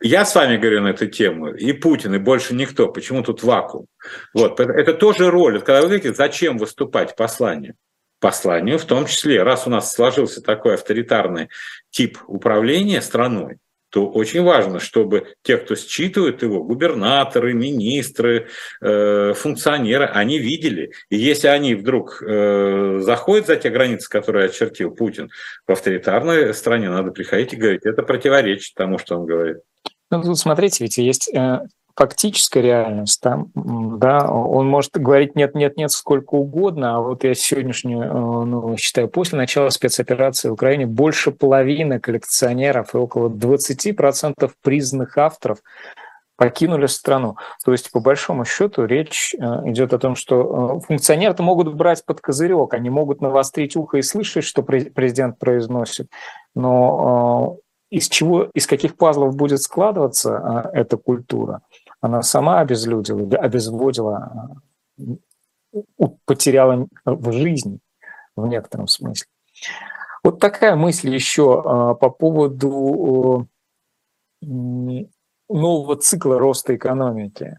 я с вами говорю на эту тему, и Путин, и больше никто. Почему тут вакуум? Вот. Это тоже роль. Когда вы говорите, зачем выступать посланием? посланию, в том числе, раз у нас сложился такой авторитарный тип управления страной, то очень важно, чтобы те, кто считывают его, губернаторы, министры, э, функционеры, они видели. И если они вдруг э, заходят за те границы, которые очертил Путин в авторитарной стране, надо приходить и говорить, это противоречит тому, что он говорит. Ну, тут смотрите, ведь есть э, фактическая реальность, там, да, он может говорить нет, нет, нет сколько угодно, а вот я сегодняшнюю, э, ну, считаю, после начала спецоперации в Украине больше половины коллекционеров и около 20% признанных авторов покинули страну. То есть, по большому счету, речь э, идет о том, что э, функционеры могут брать под козырек, они могут навострить ухо и слышать, что президент произносит, но из чего, из каких пазлов будет складываться эта культура, она сама обезлюдила, обезводила, потеряла в жизни в некотором смысле. Вот такая мысль еще а, по поводу нового цикла роста экономики.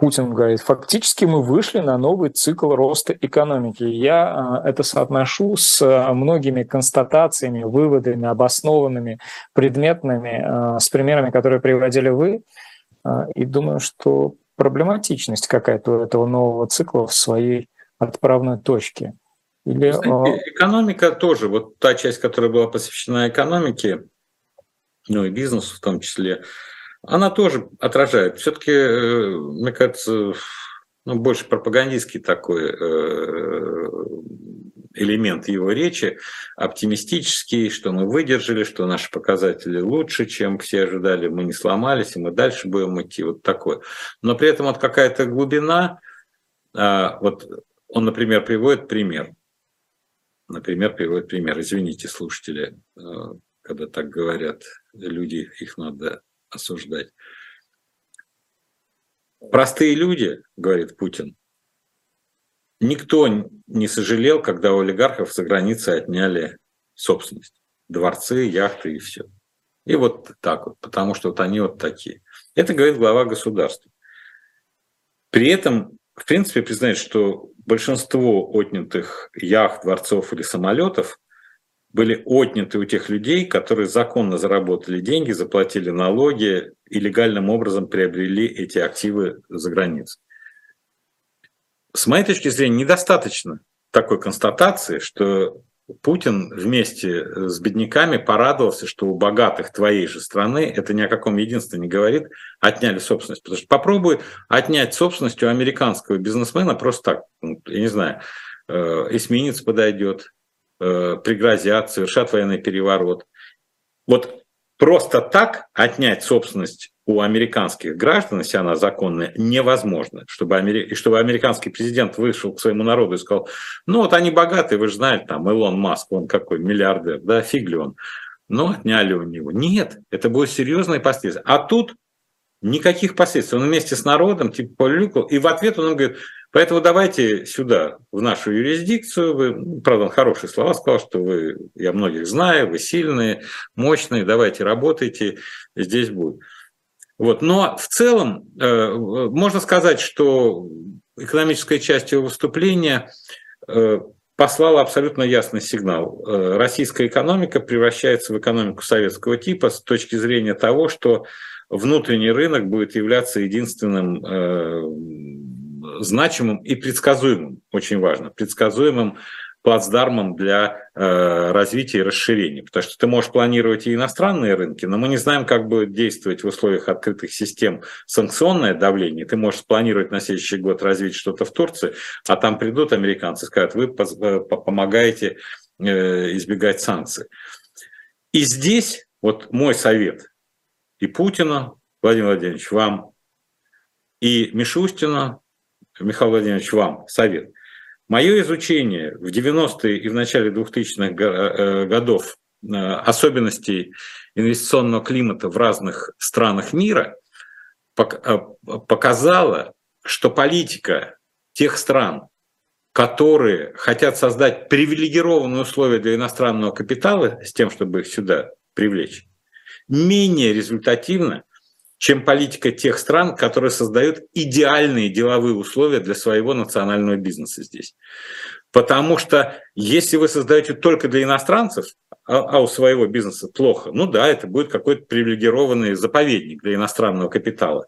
Путин говорит, фактически мы вышли на новый цикл роста экономики. Я а, это соотношу с многими констатациями, выводами, обоснованными, предметными, а, с примерами, которые приводили вы. А, и думаю, что проблематичность какая-то у этого нового цикла в своей отправной точке. Или... Знаете, экономика тоже, вот та часть, которая была посвящена экономике, ну и бизнесу в том числе, она тоже отражает. Все-таки, э, мне кажется, ну, больше пропагандистский такой э, элемент его речи, оптимистический, что мы выдержали, что наши показатели лучше, чем все ожидали, мы не сломались, и мы дальше будем идти, вот такое. Но при этом вот какая-то глубина, а, вот он, например, приводит пример, например, приводит пример, извините, слушатели, э, когда так говорят люди, их надо осуждать. Простые люди, говорит Путин, Никто не сожалел, когда у олигархов за границей отняли собственность. Дворцы, яхты и все. И вот так вот, потому что вот они вот такие. Это говорит глава государства. При этом, в принципе, признает, что большинство отнятых яхт, дворцов или самолетов были отняты у тех людей, которые законно заработали деньги, заплатили налоги и легальным образом приобрели эти активы за границей с моей точки зрения, недостаточно такой констатации, что Путин вместе с бедняками порадовался, что у богатых твоей же страны, это ни о каком единстве не говорит, отняли собственность. Потому что попробуй отнять собственность у американского бизнесмена просто так, ну, я не знаю, э, эсминец подойдет, э, пригрозят, совершат военный переворот. Вот просто так отнять собственность у американских граждан, если она законная, невозможно. Чтобы, Амери... и чтобы американский президент вышел к своему народу и сказал, ну вот они богатые, вы же знаете, там Илон Маск, он какой миллиардер, да, фиг ли он. Но отняли у него. Нет, это будет серьезные последствия. А тут никаких последствий. Он вместе с народом типа полюкал, и в ответ он говорит, поэтому давайте сюда, в нашу юрисдикцию. Вы, правда, он хорошие слова сказал, что вы, я многих знаю, вы сильные, мощные, давайте работайте, здесь будет. Вот. Но в целом э, можно сказать, что экономическая часть его выступления э, послала абсолютно ясный сигнал. Э, российская экономика превращается в экономику советского типа с точки зрения того, что внутренний рынок будет являться единственным э, значимым и предсказуемым, очень важно, предсказуемым плацдармом для э, развития и расширения. Потому что ты можешь планировать и иностранные рынки, но мы не знаем, как будет действовать в условиях открытых систем санкционное давление. Ты можешь спланировать на следующий год развить что-то в Турции, а там придут американцы и скажут, вы э, помогаете э, избегать санкций. И здесь вот мой совет и Путина, Владимир Владимирович, вам, и Мишустина, Михаил Владимирович, вам совет – Мое изучение в 90-е и в начале 2000-х э, годов э, особенностей инвестиционного климата в разных странах мира э, показало, что политика тех стран, которые хотят создать привилегированные условия для иностранного капитала с тем, чтобы их сюда привлечь, менее результативна, чем политика тех стран, которые создают идеальные деловые условия для своего национального бизнеса здесь. Потому что если вы создаете только для иностранцев, а, а у своего бизнеса плохо, ну да, это будет какой-то привилегированный заповедник для иностранного капитала.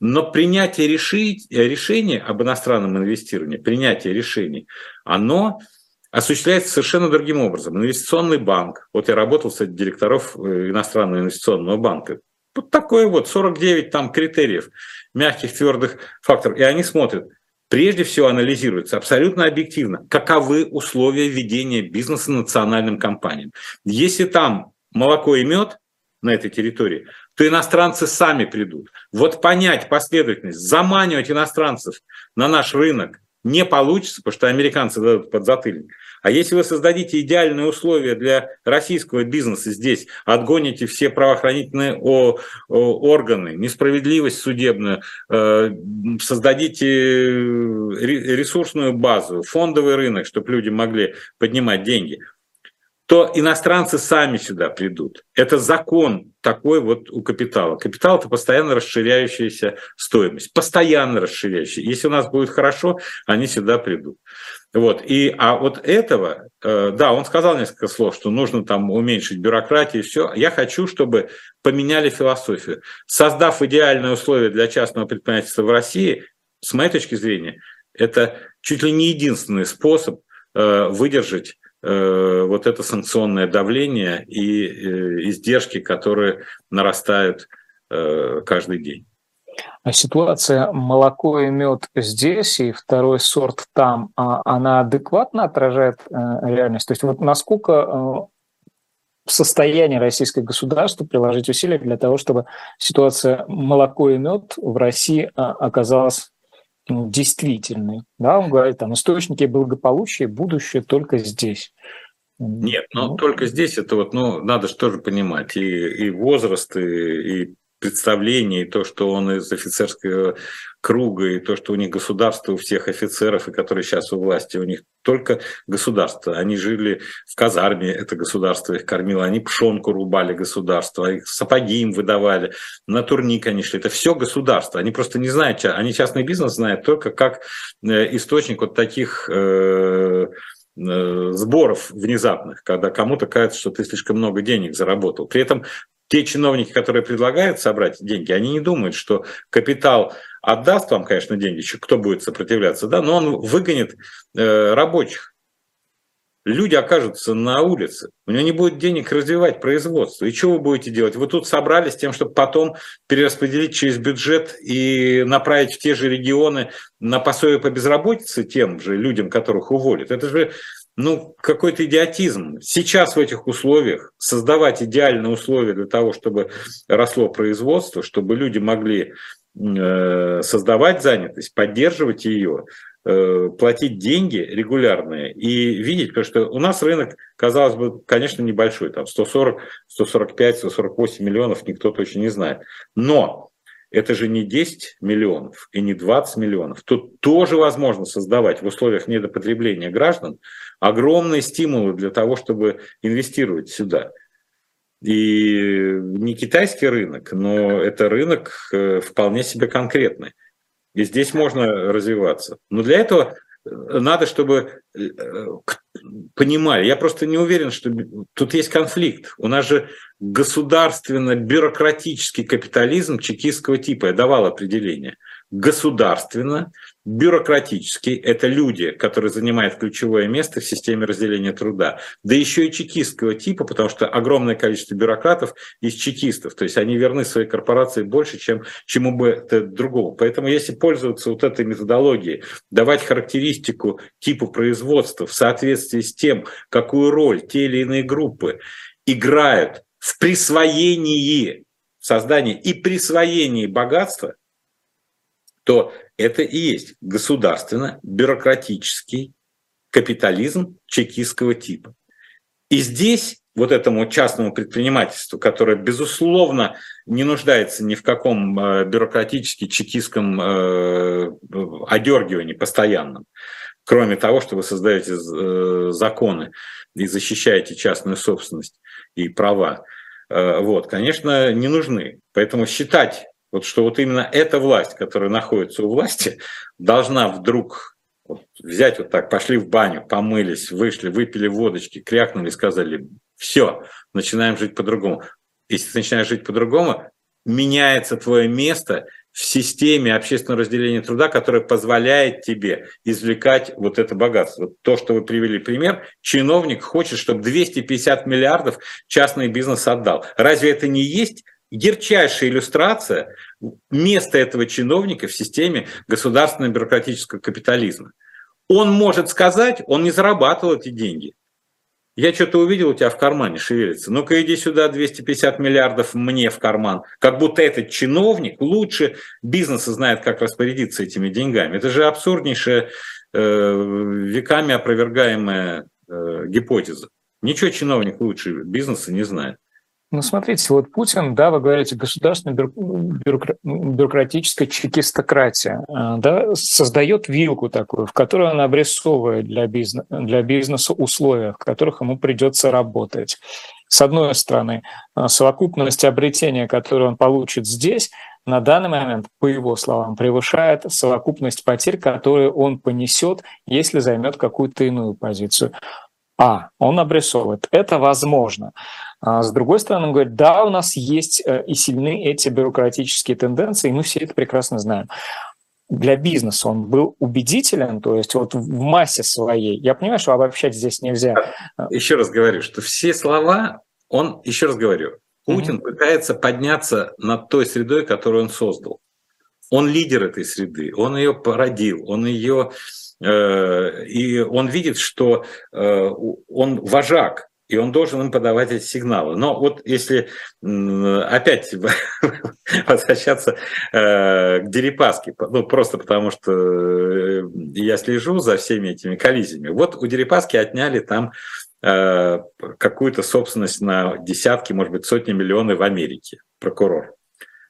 Но принятие решения об иностранном инвестировании, принятие решений, оно осуществляется совершенно другим образом. Инвестиционный банк, вот я работал среди директоров э, иностранного инвестиционного банка, вот такое вот, 49 там критериев, мягких, твердых факторов. И они смотрят, прежде всего анализируется абсолютно объективно, каковы условия ведения бизнеса национальным компаниям. Если там молоко и мед на этой территории, то иностранцы сами придут. Вот понять последовательность, заманивать иностранцев на наш рынок не получится, потому что американцы дадут подзатыльник. А если вы создадите идеальные условия для российского бизнеса здесь, отгоните все правоохранительные органы, несправедливость судебную, э, создадите ресурсную базу, фондовый рынок, чтобы люди могли поднимать деньги, то иностранцы сами сюда придут. Это закон такой вот у капитала. Капитал – это постоянно расширяющаяся стоимость, постоянно расширяющаяся. Если у нас будет хорошо, они сюда придут. Вот. И, а вот этого, э, да, он сказал несколько слов, что нужно там уменьшить бюрократию и все. Я хочу, чтобы поменяли философию. Создав идеальные условия для частного предпринимательства в России, с моей точки зрения, это чуть ли не единственный способ э, выдержать вот это санкционное давление и издержки, которые нарастают каждый день. А ситуация молоко и мед здесь и второй сорт там, а она адекватно отражает э, реальность? То есть вот насколько э, в состоянии российское государство приложить усилия для того, чтобы ситуация молоко и мед в России а, оказалась ну, действительной. Да, он говорит, там источники благополучия, будущее только здесь. Нет, но ну, только здесь это вот, ну, надо же тоже понимать, и, и возраст, и, и представление, и то, что он из офицерского круга, и то, что у них государство у всех офицеров, и которые сейчас у власти, у них только государство. Они жили в казарме, это государство их кормило, они пшенку рубали государство, их сапоги им выдавали, на турник они шли. Это все государство. Они просто не знают, они частный бизнес знают только как э, источник вот таких э, э, сборов внезапных, когда кому-то кажется, что ты слишком много денег заработал. При этом те чиновники, которые предлагают собрать деньги, они не думают, что капитал отдаст вам, конечно, деньги, кто будет сопротивляться, да, но он выгонит э, рабочих. Люди окажутся на улице, у него не будет денег развивать производство. И что вы будете делать? Вы тут собрались тем, чтобы потом перераспределить через бюджет и направить в те же регионы на пособие по безработице тем же людям, которых уволят. Это же ну, какой-то идиотизм. Сейчас в этих условиях создавать идеальные условия для того, чтобы росло производство, чтобы люди могли э, создавать занятость, поддерживать ее, э, платить деньги регулярные и видеть, потому что у нас рынок, казалось бы, конечно, небольшой, там 140, 145, 148 миллионов, никто точно не знает. Но это же не 10 миллионов и не 20 миллионов. Тут тоже возможно создавать в условиях недопотребления граждан огромные стимулы для того, чтобы инвестировать сюда. И не китайский рынок, но это рынок э, вполне себе конкретный. И здесь можно развиваться. Но для этого надо, чтобы э, понимали. Я просто не уверен, что тут есть конфликт. У нас же государственно-бюрократический капитализм чекистского типа. Я давал определение государственно, бюрократический, это люди, которые занимают ключевое место в системе разделения труда, да еще и чекистского типа, потому что огромное количество бюрократов из чекистов, то есть они верны своей корпорации больше, чем чему бы это другому. Поэтому если пользоваться вот этой методологией, давать характеристику типу производства в соответствии с тем, какую роль те или иные группы играют в присвоении создания и присвоении богатства – то это и есть государственно-бюрократический капитализм чекистского типа. И здесь вот этому частному предпринимательству, которое, безусловно, не нуждается ни в каком э, бюрократически чекистском э, одергивании постоянном, кроме того, что вы создаете э, законы и защищаете частную собственность и права, вот, конечно, не нужны. Поэтому считать вот что вот именно эта власть, которая находится у власти, должна вдруг вот взять вот так, пошли в баню, помылись, вышли, выпили водочки, крякнули, сказали, все, начинаем жить по-другому. Если ты начинаешь жить по-другому, меняется твое место в системе общественного разделения труда, которое позволяет тебе извлекать вот это богатство. То, что вы привели пример, чиновник хочет, чтобы 250 миллиардов частный бизнес отдал. Разве это не есть ярчайшая иллюстрация места этого чиновника в системе государственного бюрократического капитализма. Он может сказать, он не зарабатывал эти деньги. Я что-то увидел у тебя в кармане шевелится. Ну-ка иди сюда, 250 миллиардов мне в карман. Как будто этот чиновник лучше бизнеса знает, как распорядиться этими деньгами. Это же абсурднейшая, э, веками опровергаемая э, гипотеза. Ничего чиновник лучше бизнеса не знает. Ну, смотрите, вот Путин, да, вы говорите, государственная бюрокра... бюрократическая чекистократия, а, да, создает вилку такую, в которой он обрисовывает для, бизнес... для бизнеса условия, в которых ему придется работать. С одной стороны, а, совокупность обретения, которую он получит здесь, на данный момент, по его словам, превышает совокупность потерь, которые он понесет, если займет какую-то иную позицию. А, он обрисовывает. Это возможно. А с другой стороны, он говорит, да, у нас есть э, и сильны эти бюрократические тенденции, и мы все это прекрасно знаем. Для бизнеса он был убедителен, то есть вот в массе своей. Я понимаю, что обобщать здесь нельзя. Еще раз говорю, что все слова, он, еще раз говорю, Путин mm-hmm. пытается подняться над той средой, которую он создал. Он лидер этой среды, он ее породил, он ее Э, и он видит, что э, он вожак, и он должен им подавать эти сигналы. Но вот если опять возвращаться э, к Дерипаске, ну просто потому что я слежу за всеми этими коллизиями. Вот у Дерипаски отняли там какую-то собственность на десятки, может быть, сотни миллионов в Америке, прокурор.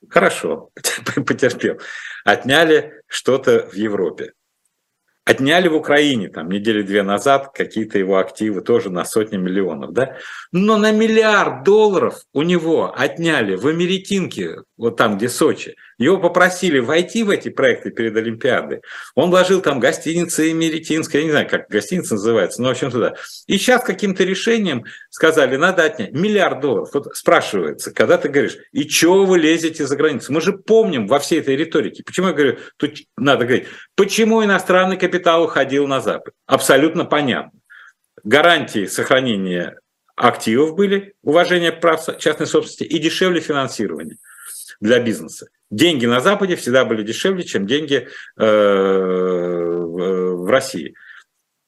Хорошо, потерпел. Отняли что-то в Европе. Отняли в Украине там недели две назад какие-то его активы тоже на сотни миллионов, да? Но на миллиард долларов у него отняли в Америкинке, вот там, где Сочи. Его попросили войти в эти проекты перед Олимпиадой. Он вложил там гостиницы Америкинская, я не знаю, как гостиница называется, но в общем туда. И сейчас каким-то решением сказали, надо отнять миллиард долларов. Вот спрашивается, когда ты говоришь, и чего вы лезете за границу? Мы же помним во всей этой риторике. Почему я говорю, тут надо говорить, почему иностранный капитал уходил на Запад? Абсолютно понятно. Гарантии сохранения активов были, уважение прав частной собственности и дешевле финансирование для бизнеса. Деньги на Западе всегда были дешевле, чем деньги э, в России.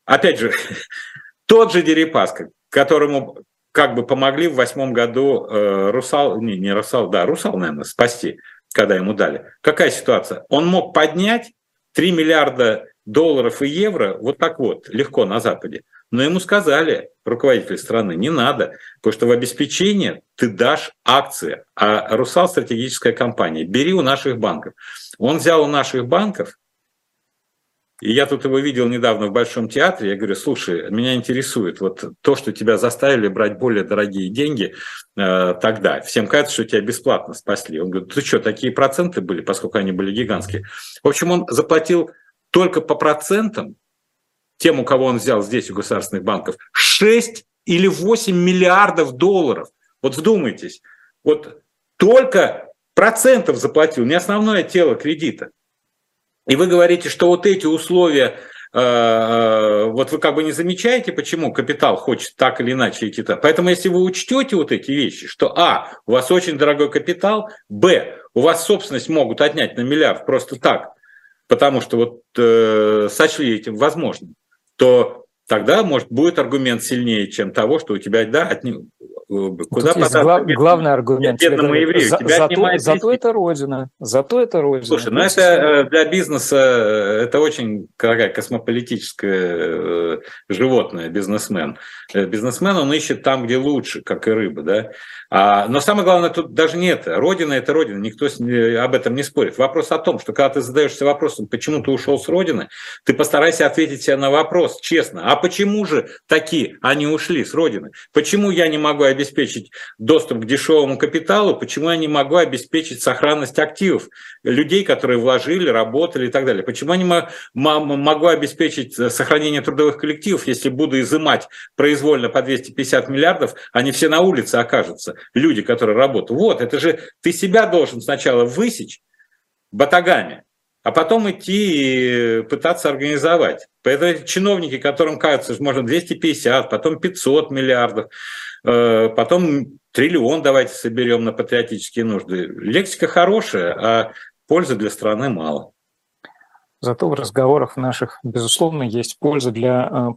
Опять же, тот же Дерипаска, которому как бы помогли в восьмом году э, Русал, не, не Русал, да, Русал, наверное, спасти, когда ему дали. Какая ситуация? Он мог поднять 3 миллиарда долларов и евро вот так вот, легко на Западе. Но ему сказали, руководитель страны, не надо, потому что в обеспечение ты дашь акции, а «Русал» – стратегическая компания, бери у наших банков. Он взял у наших банков И я тут его видел недавно в Большом театре. Я говорю, слушай, меня интересует вот то, что тебя заставили брать более дорогие деньги э, тогда. Всем кажется, что тебя бесплатно спасли. Он говорит, ты что, такие проценты были, поскольку они были гигантские. В общем, он заплатил только по процентам тем, у кого он взял здесь у государственных банков, 6 или 8 миллиардов долларов. Вот вдумайтесь, вот только процентов заплатил, не основное тело кредита. И вы говорите, что вот эти условия, э, э, вот вы как бы не замечаете, почему капитал хочет так или иначе идти туда. Поэтому если вы учтете вот эти вещи, что а, у вас очень дорогой капитал, б, у вас собственность могут отнять на миллиард просто так, потому что вот э, сочли этим возможным, то тогда, может, будет аргумент сильнее, чем того, что у тебя, да, от, Куда Тут есть глав, главный аргумент. Бедному еврею. За, Тебя зато, зато это родина. Зато это родина. Слушай, ну это э, для бизнеса э, это очень какая космополитическое э, животное, бизнесмен. Бизнесмен, он ищет там, где лучше, как и рыба, да. А, но самое главное тут даже не это. Родина – это родина, никто об этом не спорит. Вопрос о том, что когда ты задаешься вопросом, почему ты ушел с родины, ты постарайся ответить себе на вопрос честно. А почему же такие они ушли с родины? Почему я не могу обеспечить доступ к дешевому капиталу? Почему я не могу обеспечить сохранность активов людей, которые вложили, работали и так далее? Почему я не могу обеспечить сохранение трудовых коллективов, если буду изымать произвольно по 250 миллиардов, они все на улице окажутся? Люди, которые работают. Вот, это же ты себя должен сначала высечь батагами, а потом идти и пытаться организовать. Поэтому чиновники, которым кажется, что можно 250, потом 500 миллиардов, э, потом триллион давайте соберем на патриотические нужды. Лексика хорошая, а пользы для страны мало. Зато в разговорах наших, безусловно, есть польза для э,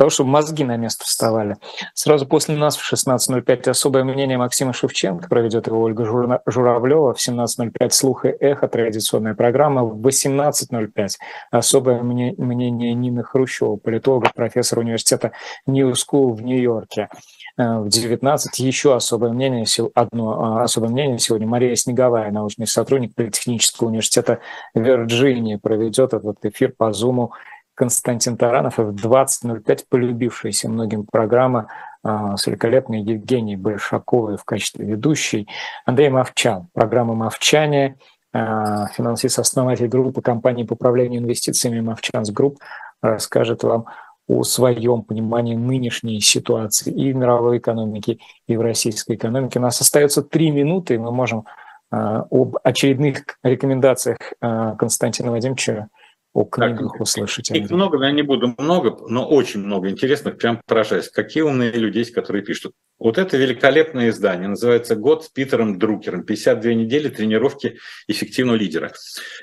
того, чтобы мозги на место вставали. Сразу после нас в 16.05 особое мнение Максима Шевченко, проведет его Ольга Журавлева, в 17.05 «Слух и эхо», традиционная программа, в 18.05 особое мнение Нины Хрущева, политолога, профессора университета Нью School в Нью-Йорке. Э, в 19 еще особое мнение, одно а, особое мнение сегодня Мария Снеговая, научный сотрудник Политехнического университета Вирджинии, проведет этот эфир по Зуму Константин Таранов и в 20.05 полюбившаяся многим программа а, с великолепной Евгенией Большаковой в качестве ведущей, Андрей Мовчан, программа «Мовчание», а, финансист-основатель группы компании по управлению инвестициями «Movchan's Group» расскажет вам о своем понимании нынешней ситуации и в мировой экономике, и в российской экономике. У нас остается три минуты, и мы можем а, об очередных рекомендациях Константина Вадимовича о книгах так, услышите. Их много, но я не буду много, но очень много интересных, прям поражаюсь. Какие умные люди есть, которые пишут. Вот это великолепное издание, называется «Год с Питером Друкером. 52 недели тренировки эффективного лидера».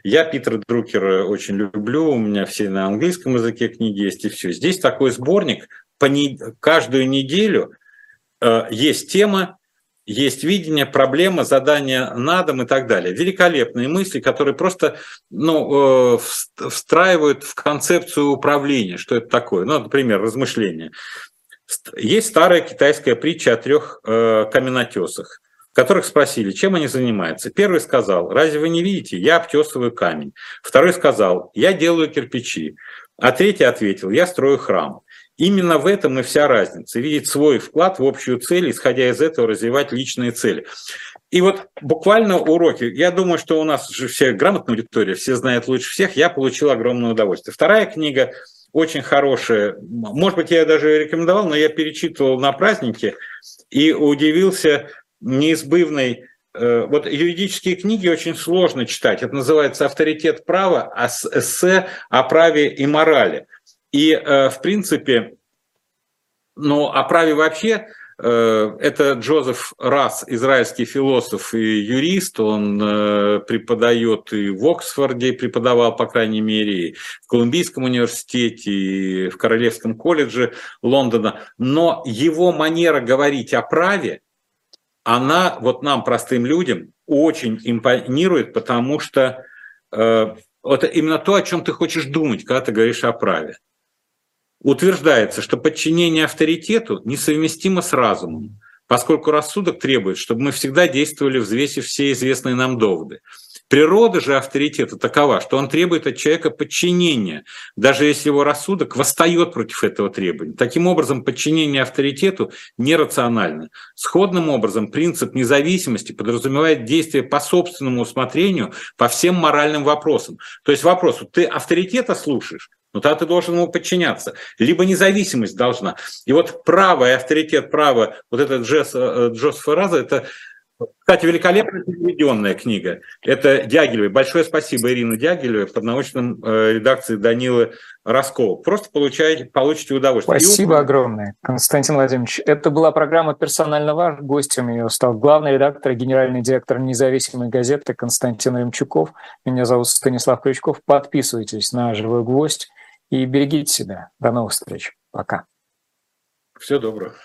Я Питера Друкера очень люблю, у меня все на английском языке книги есть и все. Здесь такой сборник, каждую неделю э, есть тема, есть видение, проблема, задание на дом и так далее. Великолепные мысли, которые просто ну, э, встраивают в концепцию управления, что это такое. Ну, например, размышления. Есть старая китайская притча о трех э, каменотесах, которых спросили, чем они занимаются. Первый сказал, разве вы не видите, я обтесываю камень. Второй сказал, я делаю кирпичи. А третий ответил, я строю храм. Именно в этом и вся разница. Видеть свой вклад в общую цель, исходя из этого развивать личные цели. И вот буквально уроки. Я думаю, что у нас же все грамотная аудитория, все знают лучше всех. Я получил огромное удовольствие. Вторая книга очень хорошая. Может быть, я даже рекомендовал, но я перечитывал на празднике и удивился неизбывной э, вот юридические книги очень сложно читать. Это называется «Авторитет права», а эссе о праве и морали. И, э, в принципе, ну, о праве вообще, э, это Джозеф Расс, израильский философ и юрист, он э, преподает и в Оксфорде, преподавал, по крайней мере, и в Колумбийском университете, и в Королевском колледже Лондона. Но его манера говорить о праве, она вот нам, простым людям, очень импонирует, потому что э, это именно то, о чем ты хочешь думать, когда ты говоришь о праве утверждается, что подчинение авторитету несовместимо с разумом, поскольку рассудок требует, чтобы мы всегда действовали, взвесив все известные нам доводы. Природа же авторитета такова, что он требует от человека подчинения, даже если его рассудок восстает против этого требования. Таким образом, подчинение авторитету нерационально. Сходным образом, принцип независимости подразумевает действие по собственному усмотрению по всем моральным вопросам. То есть вопрос, ты авторитета слушаешь, ну тогда ты должен ему подчиняться. Либо независимость должна. И вот право и авторитет права, вот этот Джесс, э, Джосс Ферраза, это кстати, великолепно переведенная книга. Это Дягилевой. Большое спасибо Ирине Дягилевой под научным э, редакцией Данилы Роскова. Просто получаете, получите удовольствие. Спасибо И... огромное, Константин Владимирович. Это была программа «Персонально ваш». Гостем ее стал главный редактор и генеральный директор независимой газеты Константин Ремчуков. Меня зовут Станислав Крючков. Подписывайтесь на «Живой гвоздь» и берегите себя. До новых встреч. Пока. Всего доброго.